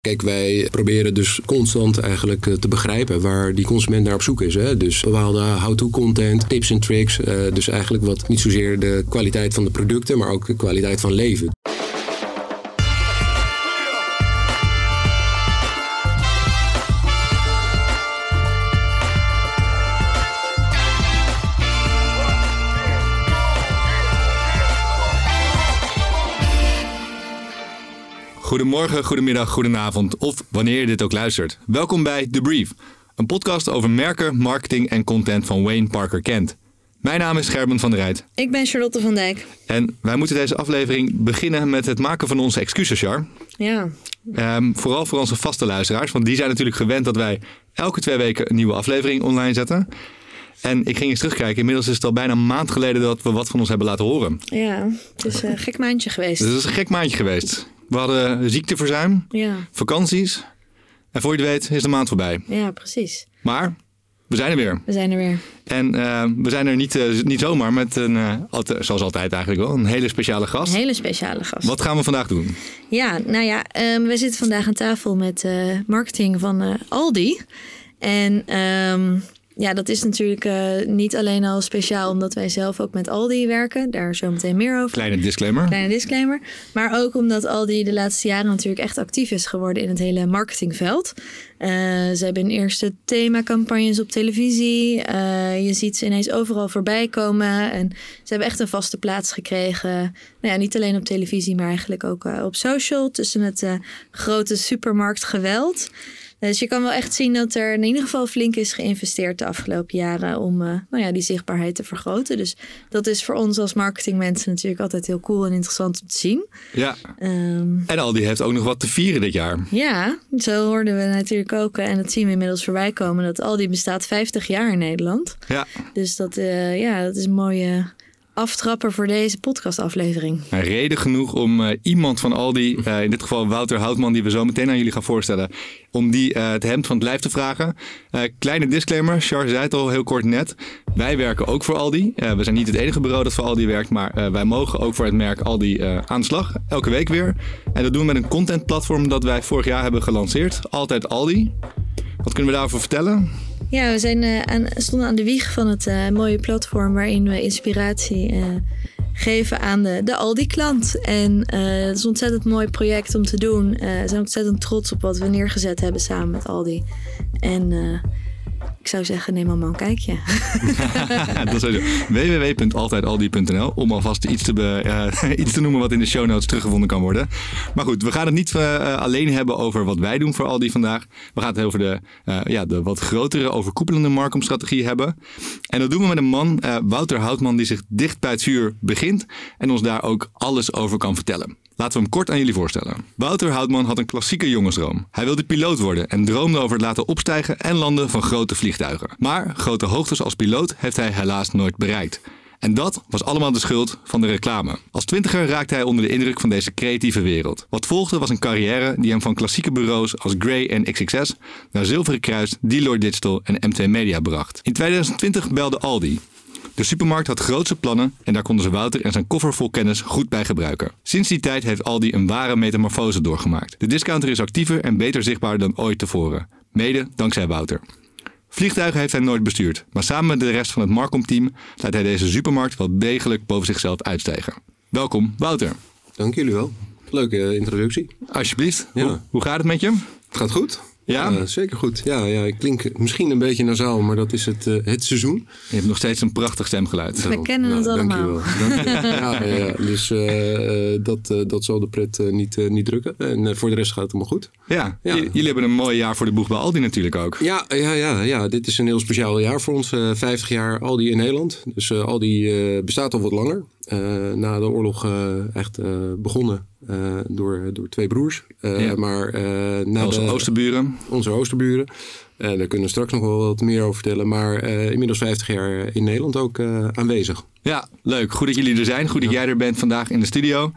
Kijk, wij proberen dus constant eigenlijk eh, te begrijpen waar die consument naar op zoek is. Hè? Dus bepaalde how-to content, tips en tricks. Uh, dus eigenlijk wat niet zozeer de kwaliteit van de producten, maar ook de kwaliteit van leven. Goedemorgen, goedemiddag, goedenavond of wanneer je dit ook luistert. Welkom bij The Brief, een podcast over merken, marketing en content van Wayne Parker Kent. Mijn naam is Gerben van der Rijt. Ik ben Charlotte van Dijk. En wij moeten deze aflevering beginnen met het maken van onze excuses, Char. Ja. Um, vooral voor onze vaste luisteraars, want die zijn natuurlijk gewend dat wij elke twee weken een nieuwe aflevering online zetten. En ik ging eens terugkijken. Inmiddels is het al bijna een maand geleden dat we wat van ons hebben laten horen. Ja, het is een gek maandje geweest. Het is een gek maandje geweest. We hadden ziekteverzuim, ja. vakanties. En voor je het weet is de maand voorbij. Ja, precies. Maar we zijn er weer. We zijn er weer. En uh, we zijn er niet, uh, niet zomaar met een, uh, zoals altijd eigenlijk wel, een hele speciale gast. Een hele speciale gast. Wat gaan we vandaag doen? Ja, nou ja, um, we zitten vandaag aan tafel met marketing van Aldi. En um, ja, dat is natuurlijk uh, niet alleen al speciaal omdat wij zelf ook met Aldi werken. Daar zo meteen meer over. Kleine disclaimer. Kleine disclaimer. Maar ook omdat Aldi de laatste jaren natuurlijk echt actief is geworden in het hele marketingveld. Uh, ze hebben eerste themacampagnes op televisie. Uh, je ziet ze ineens overal voorbij komen. En ze hebben echt een vaste plaats gekregen. Nou ja, niet alleen op televisie, maar eigenlijk ook op social. Tussen het grote supermarktgeweld. Dus je kan wel echt zien dat er in ieder geval flink is geïnvesteerd de afgelopen jaren om uh, nou ja, die zichtbaarheid te vergroten. Dus dat is voor ons als marketingmensen natuurlijk altijd heel cool en interessant om te zien. Ja. Um, en Aldi heeft ook nog wat te vieren dit jaar. Ja, zo hoorden we natuurlijk ook. En dat zien we inmiddels voorbij komen. Dat Aldi bestaat 50 jaar in Nederland. Ja. Dus dat, uh, ja, dat is een mooie aftrapper voor deze podcastaflevering. Reden genoeg om uh, iemand van Aldi, uh, in dit geval Wouter Houtman, die we zo meteen aan jullie gaan voorstellen, om die uh, het hemd van het lijf te vragen. kleine disclaimer, Charles zei het al heel kort net. Wij werken ook voor Aldi. we zijn niet het enige bureau dat voor Aldi werkt, maar wij mogen ook voor het merk Aldi aan de slag. Elke week weer. En dat doen we met een contentplatform dat wij vorig jaar hebben gelanceerd. Altijd Aldi. Wat kunnen we daarover vertellen? Ja, we zijn, uh, aan, stonden aan de wieg van het uh, mooie platform waarin we inspiratie uh, geven aan de, de Aldi-klant. En het is een ontzettend mooi project om te doen. we zijn ontzettend trots op wat we neergezet hebben samen met Aldi. En ik zou zeggen, neem allemaal een kijkje. dat is www.altijdaldi.nl om alvast iets te, be, uh, iets te noemen wat in de show notes teruggevonden kan worden. Maar goed, we gaan het niet uh, alleen hebben over wat wij doen voor Aldi vandaag. We gaan het over de, uh, ja, de wat grotere overkoepelende markomstrategie hebben. En dat doen we met een man, Wouter Houtman, die zich dicht bij het vuur begint en ons daar ook alles over kan vertellen. Laten we hem kort aan jullie voorstellen. Wouter Houtman had een klassieke jongensdroom. Hij wilde piloot worden en droomde over het laten opstijgen en landen van grote vliegtuigen. Maar grote hoogtes als piloot heeft hij helaas nooit bereikt. En dat was allemaal de schuld van de reclame. Als twintiger raakte hij onder de indruk van deze creatieve wereld. Wat volgde was een carrière die hem van klassieke bureaus als Grey en XXS naar Zilveren Kruis, Deloitte Digital en M2 Media bracht. In 2020 belde Aldi, de supermarkt had grootse plannen en daar konden ze Wouter en zijn koffer vol kennis goed bij gebruiken. Sinds die tijd heeft Aldi een ware metamorfose doorgemaakt. De discounter is actiever en beter zichtbaar dan ooit tevoren. Mede dankzij Wouter. Vliegtuigen heeft hij nooit bestuurd, maar samen met de rest van het Marcom-team laat hij deze supermarkt wel degelijk boven zichzelf uitstijgen. Welkom, Wouter. Dank jullie wel. Leuke introductie. Alsjeblieft. Ja. Hoe, hoe gaat het met je? Het gaat goed. Ja? zeker goed. Ja, ja, ik klink misschien een beetje nasaal, maar dat is het, uh, het seizoen. Je hebt nog steeds een prachtig stemgeluid. We kennen het allemaal. Dank je ja, ja, dus uh, dat, uh, dat zal de pret niet, niet drukken. En voor de rest gaat het allemaal goed. Ja, jullie hebben een mooi jaar voor de boeg bij Aldi natuurlijk ook. Ja, ja, ja, ja. dit is een heel speciaal jaar voor ons. 50 jaar Aldi in Nederland. Dus Aldi bestaat al wat langer. Na de oorlog echt begonnen uh, door, door twee broers. Ja. maar, na onze de, oosterburen. Onze oosterburen. Daar kunnen we straks nog wel wat meer over vertellen. Maar inmiddels 50 jaar in Nederland ook aanwezig. Ja, leuk. Goed dat jullie er zijn. Goed dat jij er bent vandaag in de studio.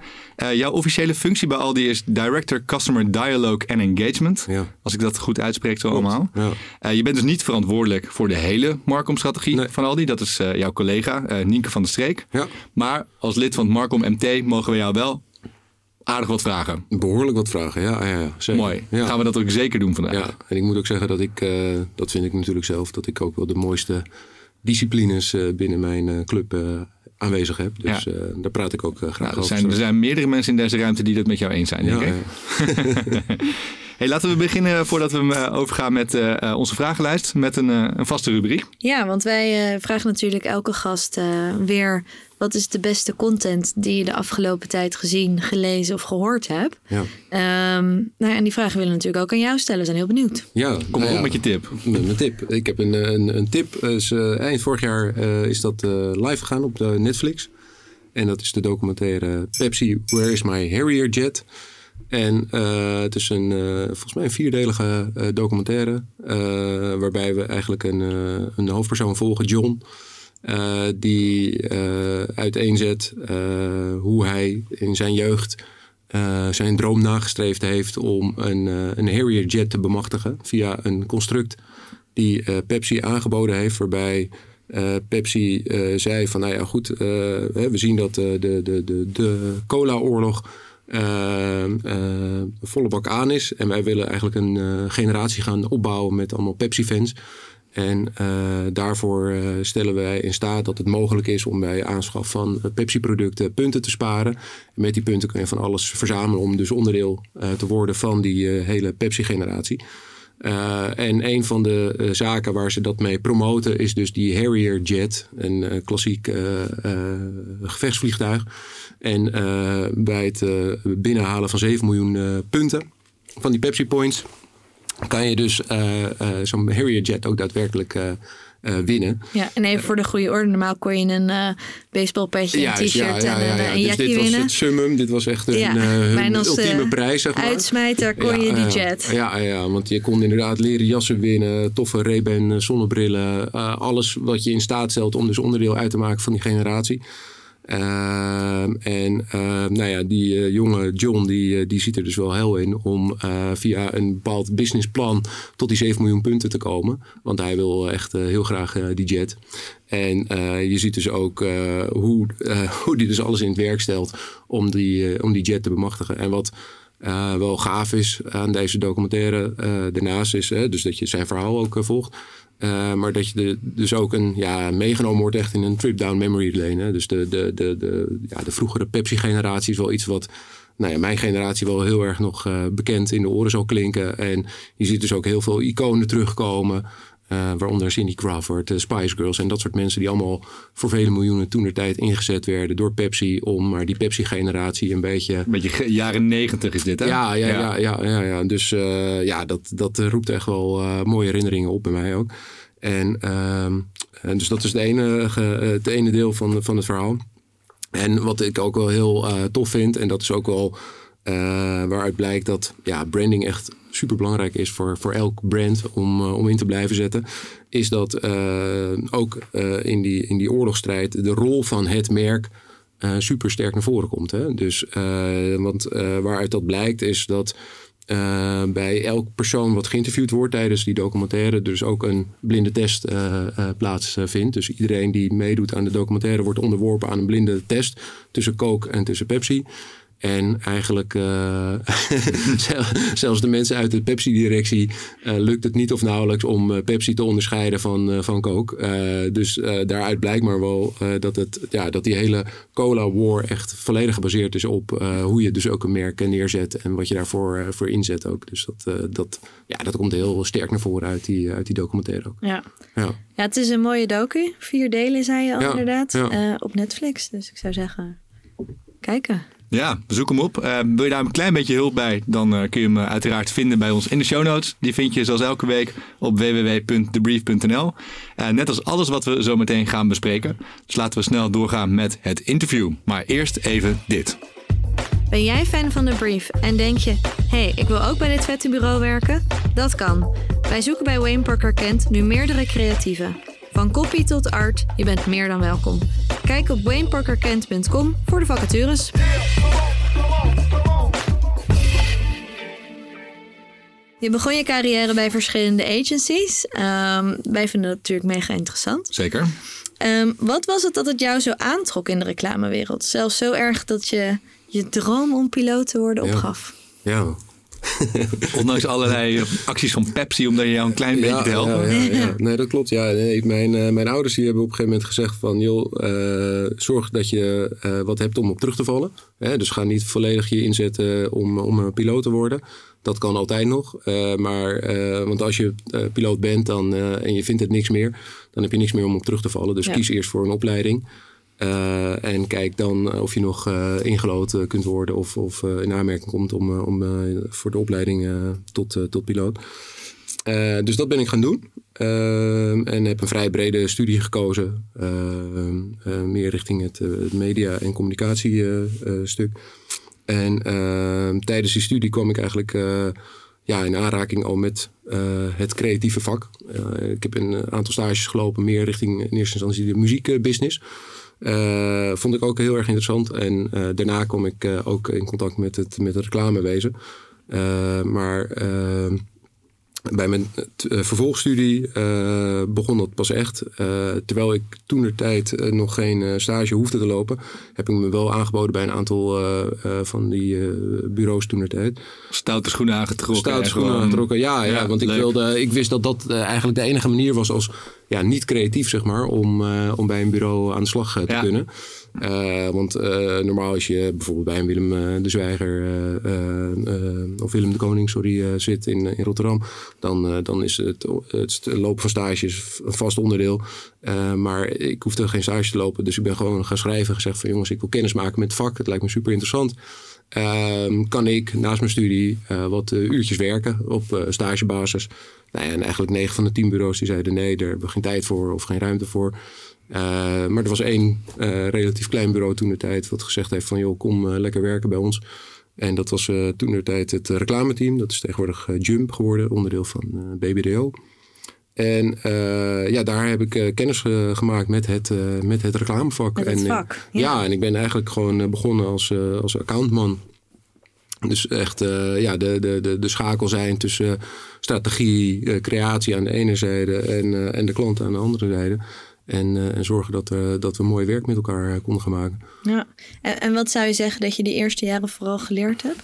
jouw officiële functie bij Aldi is Director Customer Dialogue and Engagement. Ja. Als ik dat goed uitspreek zo allemaal. Ja. je bent dus niet verantwoordelijk voor de hele Marcom-strategie nee. van Aldi. Dat is jouw collega Nienke van der Streek. Ja. Maar als lid van het Marcom MT mogen we jou wel aardig wat vragen. Behoorlijk wat vragen, ja. ja, zeker. Mooi. Ja. Gaan we dat ook zeker doen vandaag. Ja, en ik moet ook zeggen dat ik, eh, dat vind ik natuurlijk zelf, dat ik ook wel de mooiste disciplines eh, binnen mijn eh, club aanwezig heb. Dus Ja. daar praat ik ook graag Nou, er, over. zijn, er zijn meerdere mensen in deze ruimte die dat met jou eens zijn, denk ja, ik. Hey, laten we beginnen voordat we eh, overgaan met eh, eh, onze vragenlijst. Met een, een vaste rubriek. Ja, want wij eh, vragen natuurlijk elke gast eh, weer... wat is de beste content die je de afgelopen tijd gezien, gelezen of gehoord hebt? ja. Ehm, nou ja, en die vragen willen we natuurlijk ook aan jou stellen. We zijn heel benieuwd. Ja, Kom nou op ja, met je tip. Met mijn tip. Ik heb een, een, een tip. Eind vorig jaar eh, is dat eh, live gegaan op de Netflix. En dat is de documentaire Pepsi, Where is my Harrier Jet? En eh, het is een, eh, volgens mij een vierdelige eh, documentaire. waarbij we eigenlijk een, een hoofdpersoon volgen, John. die uiteenzet hoe hij in zijn jeugd zijn droom nagestreefd heeft om een, een Harrier jet te bemachtigen via een construct die Pepsi aangeboden heeft, waarbij Pepsi zei van nou ja goed, we zien dat de, de, de, de cola-oorlog eh, volle bak aan is en wij willen eigenlijk een eh, generatie gaan opbouwen met allemaal Pepsi-fans. En eh, daarvoor eh, stellen wij in staat dat het mogelijk is om bij aanschaf van Pepsi-producten punten te sparen. En met die punten kun je van alles verzamelen om dus onderdeel te worden van die hele Pepsi-generatie. Eh, en een van de eh, zaken waar ze dat mee promoten is dus die Harrier Jet, een eh, klassiek gevechtsvliegtuig. En bij het binnenhalen van 7 miljoen punten van die Pepsi Points kan je dus zo'n Harrier Jet ook daadwerkelijk eh, eh, winnen. Ja, en even voor de goede orde. Normaal kon je een eh baseballpetje, een t-shirt en een, een Dus dit was het summum, dit was echt een, eh, hun ultieme eh, prijs, zeg maar. Uitsmijter kon je die jet. Ja, ja, want je kon inderdaad leren jassen winnen, toffe Ray-Ban eh, zonnebrillen. eh, alles wat je in staat stelt om dus onderdeel uit te maken van die generatie. Ehm, en eh, nou ja, die eh, jonge John die, eh, die ziet er dus wel heel in om eh, via een bepaald businessplan tot die 7 miljoen punten te komen. Want hij wil echt heel graag die jet. En je ziet dus ook hoe, hoe die dus alles in het werk stelt om die, om die jet te bemachtigen. En wat eh, wel gaaf is aan deze documentaire eh, daarnaast is dus dat je zijn verhaal ook eh, volgt. Eh, maar dat je dus ook een, ja, meegenomen wordt echt in een trip down memory lane. Dus de, de, de, de, ja, de vroegere Pepsi-generatie is wel iets wat nou ja, mijn generatie wel heel erg nog eh, bekend in de oren zal klinken. En je ziet dus ook heel veel iconen terugkomen. Eh, waaronder Cindy Crawford, de Spice Girls en dat soort mensen die allemaal voor vele miljoenen toen der tijd ingezet werden door Pepsi. Om maar die Pepsi-generatie een beetje Een beetje jaren negentig is dit, hè? ja, ja, ja, ja, ja, ja. Dus eh, ja, dat, dat roept echt wel eh, mooie herinneringen op bij mij ook. En, ehm, en dus dat is het ene, eh, het ene deel van, van het verhaal. En wat ik ook wel heel eh, tof vind, en dat is ook wel eh, waaruit blijkt dat ja, branding echt super belangrijk is voor, voor elk brand om, eh, om in te blijven zetten, is dat eh, ook in, die, in die oorlogsstrijd de rol van het merk super sterk naar voren komt. Hè? Dus, want waaruit dat blijkt is dat bij elk persoon wat geïnterviewd wordt tijdens die documentaire dus ook een blinde test plaatsvindt. Dus iedereen die meedoet aan de documentaire wordt onderworpen aan een blinde test tussen Coke en tussen Pepsi. En eigenlijk eh, zel- zelfs de mensen uit de Pepsi-directie eh, lukt het niet of nauwelijks om eh, Pepsi te onderscheiden van, van Coke. Dus daaruit blijkt maar wel dat, het, ja, dat die hele cola-war echt volledig gebaseerd is op hoe je dus ook een merk neerzet en wat je daarvoor voor inzet ook. Dus dat, dat, ja, dat komt heel sterk naar voren uit die, uit die documentaire ook. Ja. Ja. ja, het is een mooie docu. Vier delen, zei je al Ja, inderdaad. ja. op Netflix. Dus ik zou zeggen, kijken. Ja, bezoek hem op. Eh, wil je daar een klein beetje hulp bij, dan eh, kun je hem eh, uiteraard vinden bij ons in de show notes. Die vind je zoals elke week op www.debrief.nl. Net als alles wat we zo meteen gaan bespreken. Dus laten we snel doorgaan met het interview. Maar eerst even dit. Ben jij fan van The Brief en denk je... hey, ik wil ook bij dit vette bureau werken? Dat kan. Wij zoeken bij Wayne Parker Kent nu meerdere creatieven. Van copy tot art, je bent meer dan welkom. Kijk op wayneparkerkent.com voor de vacatures. Je begon je carrière bij verschillende agencies. Ehm, wij vinden dat natuurlijk mega interessant. Zeker. Ehm, wat was het dat het jou zo aantrok in de reclamewereld? Zelfs zo erg dat je je droom om piloot te worden Ja. opgaf. Ja, Ondanks allerlei acties van Pepsi om daar jou een klein beetje te helpen. Ja, ja, ja. Nee, dat klopt. Ja, nee, mijn, eh, mijn ouders die hebben op een gegeven moment gezegd van... joh, eh, zorg dat je eh, wat hebt om op terug te vallen. Hè? Dus ga niet volledig je inzetten om, om een piloot te worden. Dat kan altijd nog. Eh, maar, eh, want als je eh, piloot bent dan, eh, en je vindt het niks meer... dan heb je niks meer om op terug te vallen. Dus Ja. kies eerst voor een opleiding... Eh, en kijk dan of je nog eh ingeloten kunt worden of, of eh, in aanmerking komt om, eh, om, eh, voor de opleiding eh, tot, eh, tot piloot. Eh, dus dat ben ik gaan doen. Ehm, en heb een vrij brede studie gekozen. Ehm, eh, meer richting het, eh, media- en communicatiestuk. en ehm, tijdens die studie kwam ik eigenlijk eh, ja, in aanraking al met eh, het creatieve vak. Eh, ik heb een aantal stages gelopen, meer richting in eerste instantie de muziekbusiness. Eh, vond ik ook heel erg interessant. En eh, daarna kwam ik eh, ook in contact met het, met het reclamewezen. Maar ehm, bij mijn t- eh, vervolgstudie eh, begon dat pas echt. Eh, terwijl ik toen de tijd eh, nog geen eh, stage hoefde te lopen, heb ik me wel aangeboden bij een aantal eh, eh, van die eh, bureaus toen de tijd. Stoute schoenen aangetrokken. Stoute en schoenen aangetrokken. Ja, ja, Ja, want ik, leuk. wilde, ik wist dat dat eh, eigenlijk de enige manier was als ja, niet creatief, zeg maar, om, eh, om bij een bureau aan de slag eh, te Ja. kunnen. Eh, want eh, normaal als je bijvoorbeeld bij Willem eh, de Zwijger of Willem de Koning sorry, zit in, in Rotterdam, dan, dan is het, het lopen van stages een vast onderdeel. Maar ik hoefde geen stage te lopen, dus ik ben gewoon gaan schrijven. Gezegd van jongens, ik wil kennis maken met het vak. Het lijkt me super interessant. Ehm, kan ik naast mijn studie wat uurtjes werken op stagebasis. Nou en eigenlijk 9 van de 10 bureaus die zeiden nee, daar hebben we geen tijd voor of geen ruimte voor. Eh, maar er was één eh, relatief klein bureau toen de tijd wat gezegd heeft van joh, kom eh, lekker werken bij ons. En dat was toen de tijd het reclameteam. Dat is tegenwoordig Jump geworden, onderdeel van BBDO. En ja, daar heb ik kennis gemaakt met het, met het reclamevak. Met het en, vak, ja. ja. en ik ben eigenlijk gewoon begonnen als, als accountman. Dus echt ja, de, de, de, de schakel zijn tussen strategie, creatie aan de ene zijde en, en de klant aan de andere zijde. En, eh, en zorgen dat, eh, dat we mooi werk met elkaar eh, konden gaan maken. Ja. En, en wat zou je zeggen dat je die eerste jaren vooral geleerd hebt?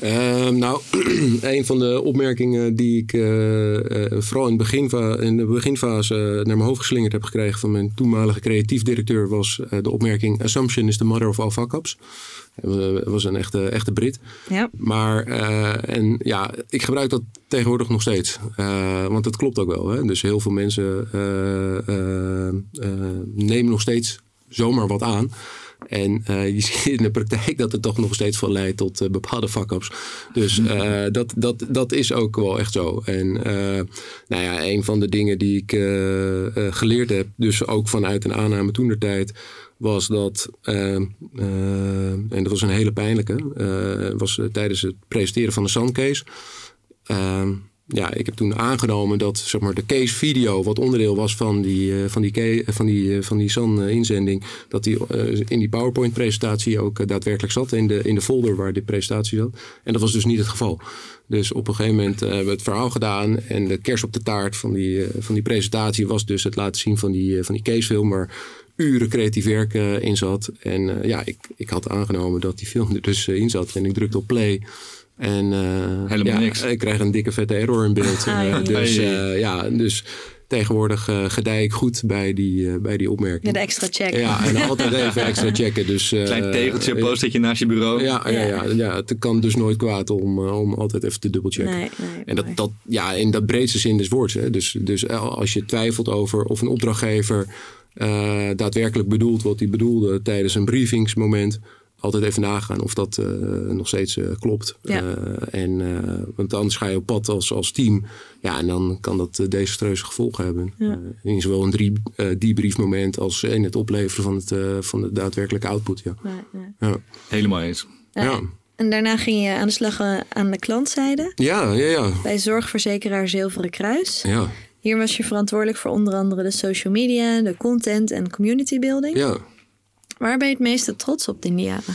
Ehm, nou, een van de opmerkingen die ik eh, eh, vooral in, beginfa in de beginfase naar mijn hoofd geslingerd heb gekregen van mijn toenmalige creatief directeur was eh, de opmerking Assumption is the mother of all fuck-ups. Was een echte, echte Brit. Ja. Maar en ja, ik gebruik dat tegenwoordig nog steeds. Want het klopt ook wel. Hè? Dus heel veel mensen nemen nog steeds zomaar wat aan. En eh, je ziet in de praktijk dat het toch nog steeds van leidt tot eh, bepaalde fuck-ups. Dus eh, dat, dat, dat is ook wel echt zo. En nou ja, een van de dingen die ik geleerd heb, dus ook vanuit een aanname toen de tijd, was dat, eh, eh, en dat was een hele pijnlijke, was tijdens het presenteren van de Sandcase. Ja, ik heb toen aangenomen dat zeg maar, de case video, wat onderdeel was van die, eh, van die, ca- van die, eh, van die SAN-inzending, dat die eh, in die PowerPoint-presentatie ook eh, daadwerkelijk zat, in de, in de folder waar die presentatie zat. En dat was dus niet het geval. Dus op een gegeven moment eh, hebben we het verhaal gedaan en de kers op de taart van die, eh, van die presentatie was dus het laten zien van die, eh, van die casefilm, waar uren creatief werk eh, in zat. En eh, ja, ik, ik had aangenomen dat die film er dus eh, in zat en ik drukte op play. En eh, Helemaal ja, niks. ik krijg een dikke vette error in beeld. Eh, Ai. dus eh, ja, dus tegenwoordig eh gedij ik goed bij die, eh, bij die opmerking. Ja, de extra check. Ja, en altijd even extra checken. Dus, eh, Klein tegeltje, eh, post-itje naast je bureau. ja, ja, ja, ja, het kan dus nooit kwaad om, eh, om altijd even te dubbelchecken. Nee, nee, en dat, mooi. dat, ja, in dat breedste zin des woords. Hè. Dus, dus als je twijfelt over of een opdrachtgever eh, daadwerkelijk bedoelt wat hij bedoelde tijdens een briefingsmoment, altijd even nagaan of dat eh, nog steeds eh, klopt. Ja. Eh, en, eh, want anders ga je op pad als, als team. Ja, en dan kan dat desastreuze gevolgen hebben. Ja. In zowel een drie, debriefmoment als in het opleveren van, het, eh, van de daadwerkelijke output. Ja. Ja. Helemaal eens. Ja. Ja. En daarna ging je aan de slag aan de klantzijde Ja, ja, ja. bij zorgverzekeraar Zilveren Kruis. Ja, Hier was je verantwoordelijk voor onder andere de social media, de content en community building. ja. Waar ben je het meeste trots op in die jaren?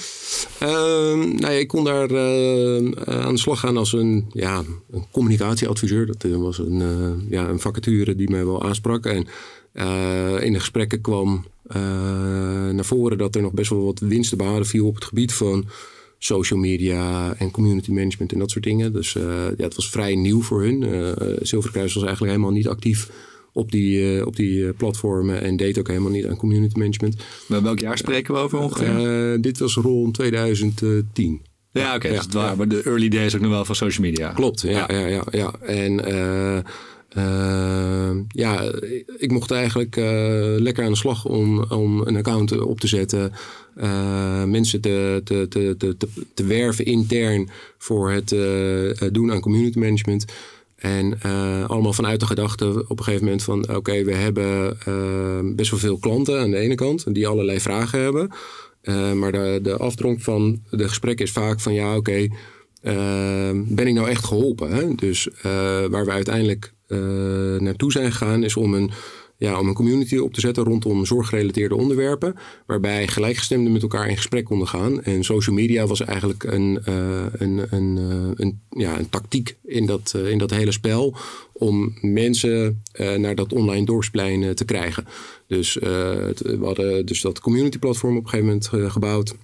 Ehm, nou ja, ik kon daar eh, aan de slag gaan als een, ja, een communicatieadviseur. Dat eh, was een, eh, ja, een vacature die mij wel aansprak. En in de gesprekken kwam naar voren dat er nog best wel wat winst te behalen viel op het gebied van social media en community management en dat soort dingen. Dus ja, het was vrij nieuw voor hun. Zilverkruis was eigenlijk helemaal niet actief op die, uh, op die uh, platformen en deed ook helemaal niet aan community management. Maar welk jaar spreken we over ongeveer? Uh, dit was rond 2010. Ja, oké. Okay, ja, dus ja. maar de early days ook nog wel van social media. Klopt, ja, ja, ja. ja, En ja, ik mocht eigenlijk lekker aan de slag om, om een account op te zetten. mensen te, te, te, te, te werven intern voor het doen aan community management. En uh, allemaal vanuit de gedachte op een gegeven moment van... oké, we hebben uh, best wel veel klanten aan de ene kant... die allerlei vragen hebben. Uh, maar de, de afdronk van de gesprekken is vaak van... ja, oké, ben ik nou echt geholpen? Hè? Dus waar we uiteindelijk naartoe zijn gegaan... is om een ja, om een community op te zetten rondom zorggerelateerde onderwerpen. Waarbij gelijkgestemden met elkaar in gesprek konden gaan. En social media was eigenlijk een, uh, een, een, uh, een, ja, een tactiek in dat, uh, in dat hele spel. Om mensen naar dat online dorpsplein te krijgen. Dus we hadden dus dat community platform op een gegeven moment gebouwd.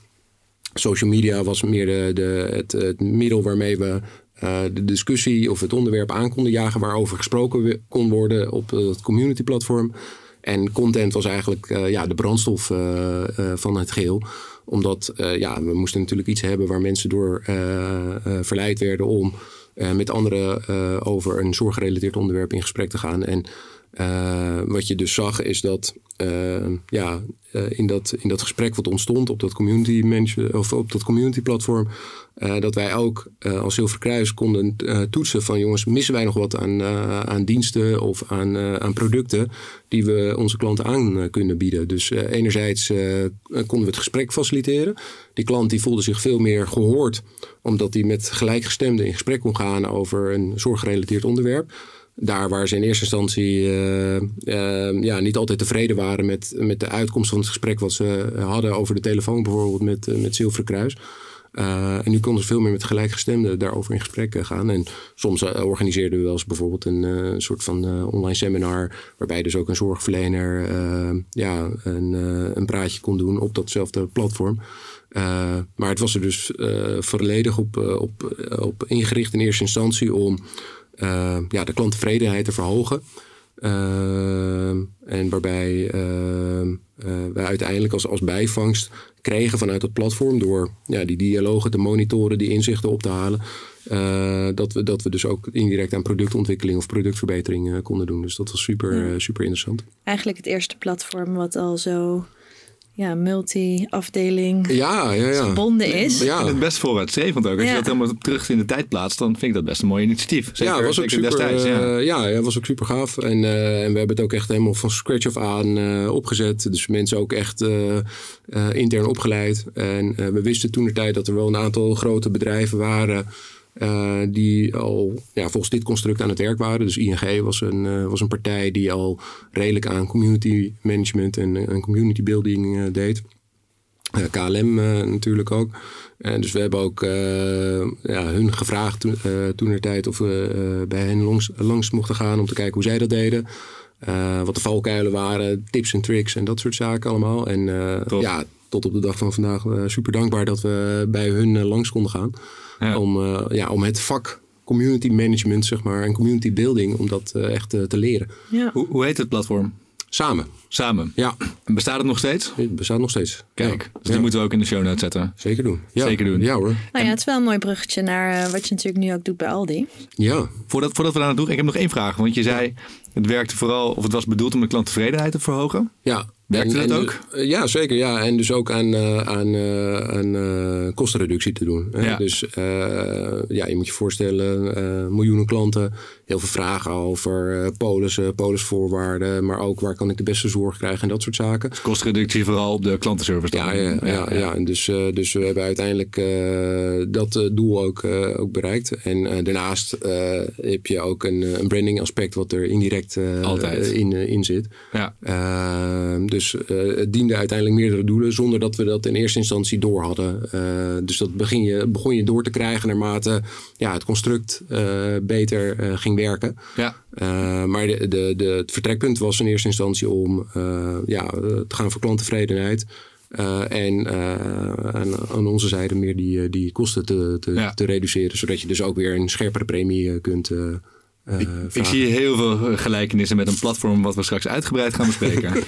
Social media was meer de, de, het middel waarmee we uh, de discussie of het onderwerp aan konden jagen waarover gesproken kon worden op het community platform. En content was eigenlijk uh, ja, de brandstof van het geheel. Omdat ja, we moesten natuurlijk iets hebben waar mensen door verleid werden om met anderen over een zorggerelateerd onderwerp in gesprek te gaan. En wat je dus zag is dat ja, in, dat, in dat gesprek wat ontstond op dat community, mensen, of op dat community platform, dat wij ook als Zilverkruis konden uh, toetsen van jongens, missen wij nog wat aan, aan diensten of aan, aan producten die we onze klanten aan kunnen bieden. Dus enerzijds konden we het gesprek faciliteren. Die klant die voelde zich veel meer gehoord, omdat hij met gelijkgestemden in gesprek kon gaan over een zorggerelateerd onderwerp. Daar waar ze in eerste instantie ja, niet altijd tevreden waren met, met de uitkomst van het gesprek wat ze hadden over de telefoon, bijvoorbeeld met, met Zilveren Kruis. En nu konden ze veel meer met gelijkgestemden daarover in gesprek eh, gaan. En soms organiseerden we wel eens bijvoorbeeld een soort van online seminar. Waarbij dus ook een zorgverlener ja, een, een praatje kon doen op datzelfde platform. maar het was er dus volledig op, op, op ingericht in eerste instantie om ja, de klanttevredenheid te verhogen. en waarbij we uiteindelijk als, als bijvangst kregen vanuit het platform door ja, die dialogen te monitoren, die inzichten op te halen. Dat, we, dat we dus ook indirect aan productontwikkeling of productverbetering konden doen. Dus dat was super, super interessant. Eigenlijk het eerste platform wat al zo ja, multi-afdeling ja, ja, ja. gebonden is. Ja. En het best vooruitstrevend ook. Als je dat helemaal terug in de tijd plaatst, dan vind ik dat best een mooi initiatief. Zeker, ja, was ook super, destijds. Ja. ja, ja, was ook super gaaf. En, uh, en we hebben het ook echt helemaal van scratch af aan uh, opgezet. Dus mensen ook echt uh, intern opgeleid. En we wisten toen de tijd dat er wel een aantal grote bedrijven waren uh, die al ja, volgens dit construct aan het werk waren. Dus ING was een, uh, was een partij die al redelijk aan community management en, en community building uh, deed. KLM natuurlijk ook. En dus we hebben ook ja, hun gevraagd toen, toen er tijd of we bij hen langs, langs mochten gaan om te kijken hoe zij dat deden. wat de valkuilen waren, tips en tricks en dat soort zaken allemaal. En ja, tot op de dag van vandaag super dankbaar dat we bij hun langs konden gaan. Om, uh, ja, om het vak community management zeg maar, en community building, om dat uh, echt uh, te leren. Ja. Hoe, hoe heet het platform? Samen. Samen? Ja. En bestaat het nog steeds? Het bestaat nog steeds. Kijk, ja. dus die moeten we ook in de show notes zetten. Zeker doen. Ja. Zeker doen. Ja hoor. Nou ja, het is wel een mooi bruggetje naar wat je natuurlijk nu ook doet bij Aldi. Ja. Voordat, voordat we daar naartoe gaan, ik heb nog één vraag. Want je zei, het werkte vooral, of het was bedoeld om de klanttevredenheid te verhogen. Ja. Werkte dat ook? Uh, ja, zeker. Ja. En dus ook aan, uh, aan, uh, aan kostenreductie te doen. Ja. Dus ja, je moet je voorstellen, miljoenen klanten, heel veel vragen over polissen, polisvoorwaarden, maar ook waar kan ik de beste zorg krijgen en dat soort zaken. Dus kostenreductie vooral op de klantenservice. Ja, ja, ja, ja, ja. En dus, dus we hebben uiteindelijk dat doel ook, ook bereikt. En daarnaast heb je ook een, een branding aspect wat er indirect in, in zit. Ja. dus dus het diende uiteindelijk meerdere doelen zonder dat we dat in eerste instantie door hadden. dus dat begin je, begon je door te krijgen naarmate ja, het construct beter ging werken. Ja. maar de, de, de, het vertrekpunt was in eerste instantie om ja, te gaan voor klanttevredenheid. Uh, en uh, aan, aan, onze zijde meer die, die kosten te, te, te, reduceren. Zodat je dus ook weer een scherpere premie kunt uh, ik, ik, zie heel veel gelijkenissen met een platform wat we straks uitgebreid gaan bespreken.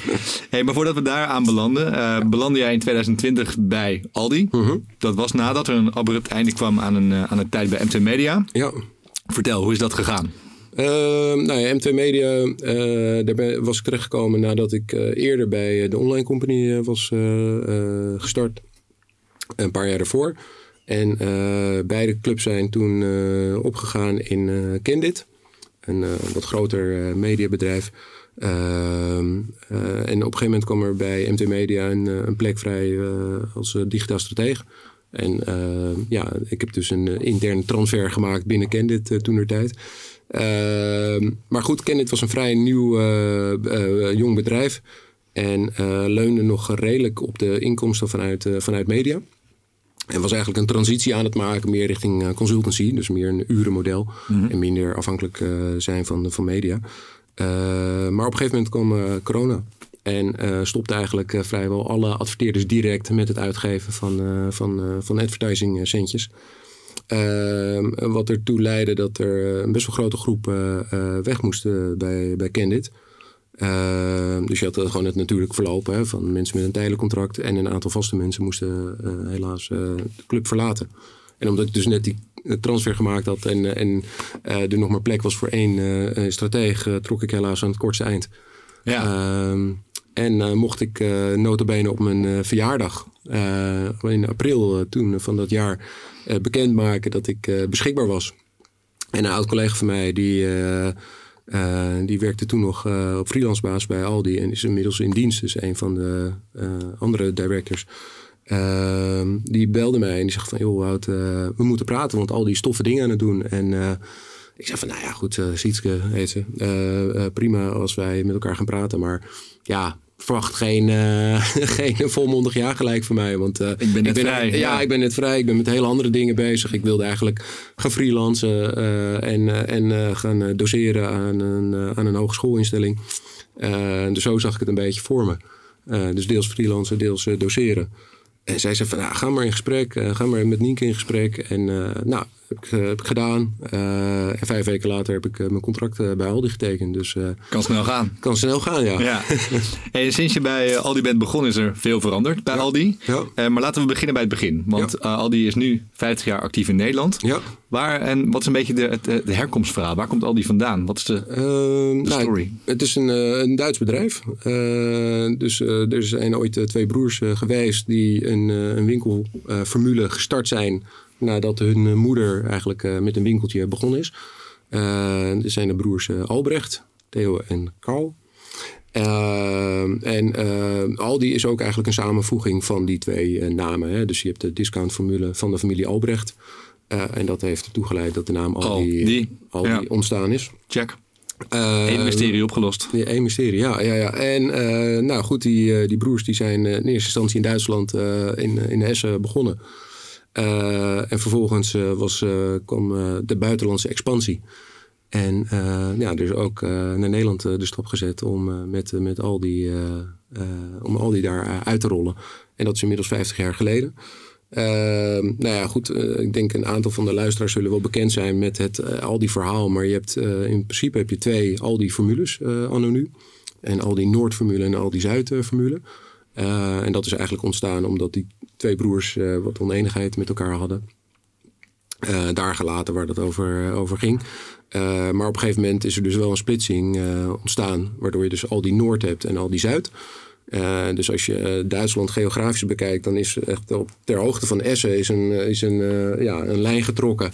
hey, maar voordat we daar aan belanden, uh, belandde jij in 2020 bij Aldi. Uh Dat was nadat er een abrupt einde kwam aan een, aan een tijd bij MT Media. Ja. Vertel, hoe is dat gegaan? Uh, nou ja, M2 Media, daar was ik terechtgekomen nadat ik eerder bij de online company was gestart. Een paar jaar ervoor. En beide clubs zijn toen opgegaan in Candid. Een wat groter mediabedrijf. Ehm, en op een gegeven moment kwam er bij MT Media een, een plek vrij als digitaal stratege. En ja, ik heb dus een interne transfer gemaakt binnen Candid toen er tijd. Ehm, maar goed, Kenneth was een vrij nieuw eh, eh, jong bedrijf. En eh, leunde nog redelijk op de inkomsten vanuit, vanuit media. En was eigenlijk een transitie aan het maken, meer richting consultancy. Dus meer een urenmodel. Mhm. En minder afhankelijk zijn van, van media. maar op een gegeven moment kwam corona. En stopte eigenlijk vrijwel alle adverteerders direct met het uitgeven van, van, van advertising centjes. Uh, wat ertoe leidde dat er een best wel grote groep weg moesten bij, bij Candid. Uh, dus je had gewoon het natuurlijk verlopen hè, van mensen met een tijdelijk contract. En een aantal vaste mensen moesten eh, helaas de club verlaten. En omdat ik dus net die transfer gemaakt had en, en er nog maar plek was voor één stratege, trok ik helaas aan het kortste eind. Ja. Ehm, en mocht ik uh, notabene op mijn verjaardag in april toen van dat jaar uh, bekendmaken dat ik beschikbaar was. En een oud collega van mij, die, uh, die werkte toen nog op freelance basis bij Aldi en is inmiddels in dienst. Dus een van de andere directors. Ehm, die belde mij en die zegt van, joh Wout, we moeten praten, want al die stoffe dingen aan het doen. En ik zei van, nou ja, goed, Sietske heet ze. prima als wij met elkaar gaan praten, maar ja, verwacht geen, uh, geen volmondig jaar gelijk voor mij. Want uh, ik ben net vrij. Ja, ik ben net vrij. Ik ben met hele andere dingen bezig. Ik wilde eigenlijk gaan freelancen uh, en, en gaan doseren aan een, aan een hogeschoolinstelling. dus zo zag ik het een beetje voor me. dus deels freelancen, deels doseren. En zij zei van, nou, ga maar in gesprek. ga maar met Nienke in gesprek. En nou, heb ik, heb ik gedaan. en vijf weken later heb ik mijn contract bij Aldi getekend. Dus, kan snel gaan. Kan snel gaan, ja. ja. En sinds je bij Aldi bent begonnen is er veel veranderd bij Aldi. Ja. maar laten we beginnen bij het begin. Want Aldi is nu 50 jaar actief in Nederland. Ja. Waar en wat is een beetje de, de, de herkomstverhaal? Waar komt Aldi vandaan? Wat is de, de nou, story? Het is een, een Duits bedrijf. Dus er zijn ooit twee broers geweest die een, een winkelformule gestart zijn nadat hun moeder eigenlijk uh, met een winkeltje begonnen is. Uh, er zijn de broers uh, Albrecht, Theo en Carl. en Aldi is ook eigenlijk een samenvoeging van die twee namen. Hè? Dus je hebt de discountformule van de familie Albrecht. en dat heeft ertoe geleid dat de naam Aldi, Aldi ja. ontstaan is. Check. Eén mysterie opgelost. Ja, één mysterie, ja. ja, ja. En nou goed, die, die broers die zijn in eerste instantie in Duitsland in, in Essen begonnen. Uh, en vervolgens uh, was, uh, kwam de buitenlandse expansie. En ja, dus ook naar Nederland de stap gezet om, met, met al die, om al die daar uit te rollen. En dat is inmiddels 50 jaar geleden. nou ja, goed. ik denk een aantal van de luisteraars zullen wel bekend zijn met het Aldi verhaal. Maar je hebt in principe heb je twee Aldi formules anno nu. En Aldi Noord formule en Aldi Zuid formule. En dat is eigenlijk ontstaan omdat die twee broers uh, wat oneenigheid met elkaar hadden. Uh, daar gelaten waar dat over, over ging. maar op een gegeven moment is er dus wel een splitsing ontstaan. Waardoor je dus al die Noord hebt en al die Zuid. Uh, dus als je uh, Duitsland geografisch bekijkt, dan is echt op, ter hoogte van Essen is een, is een, uh, ja, een lijn getrokken.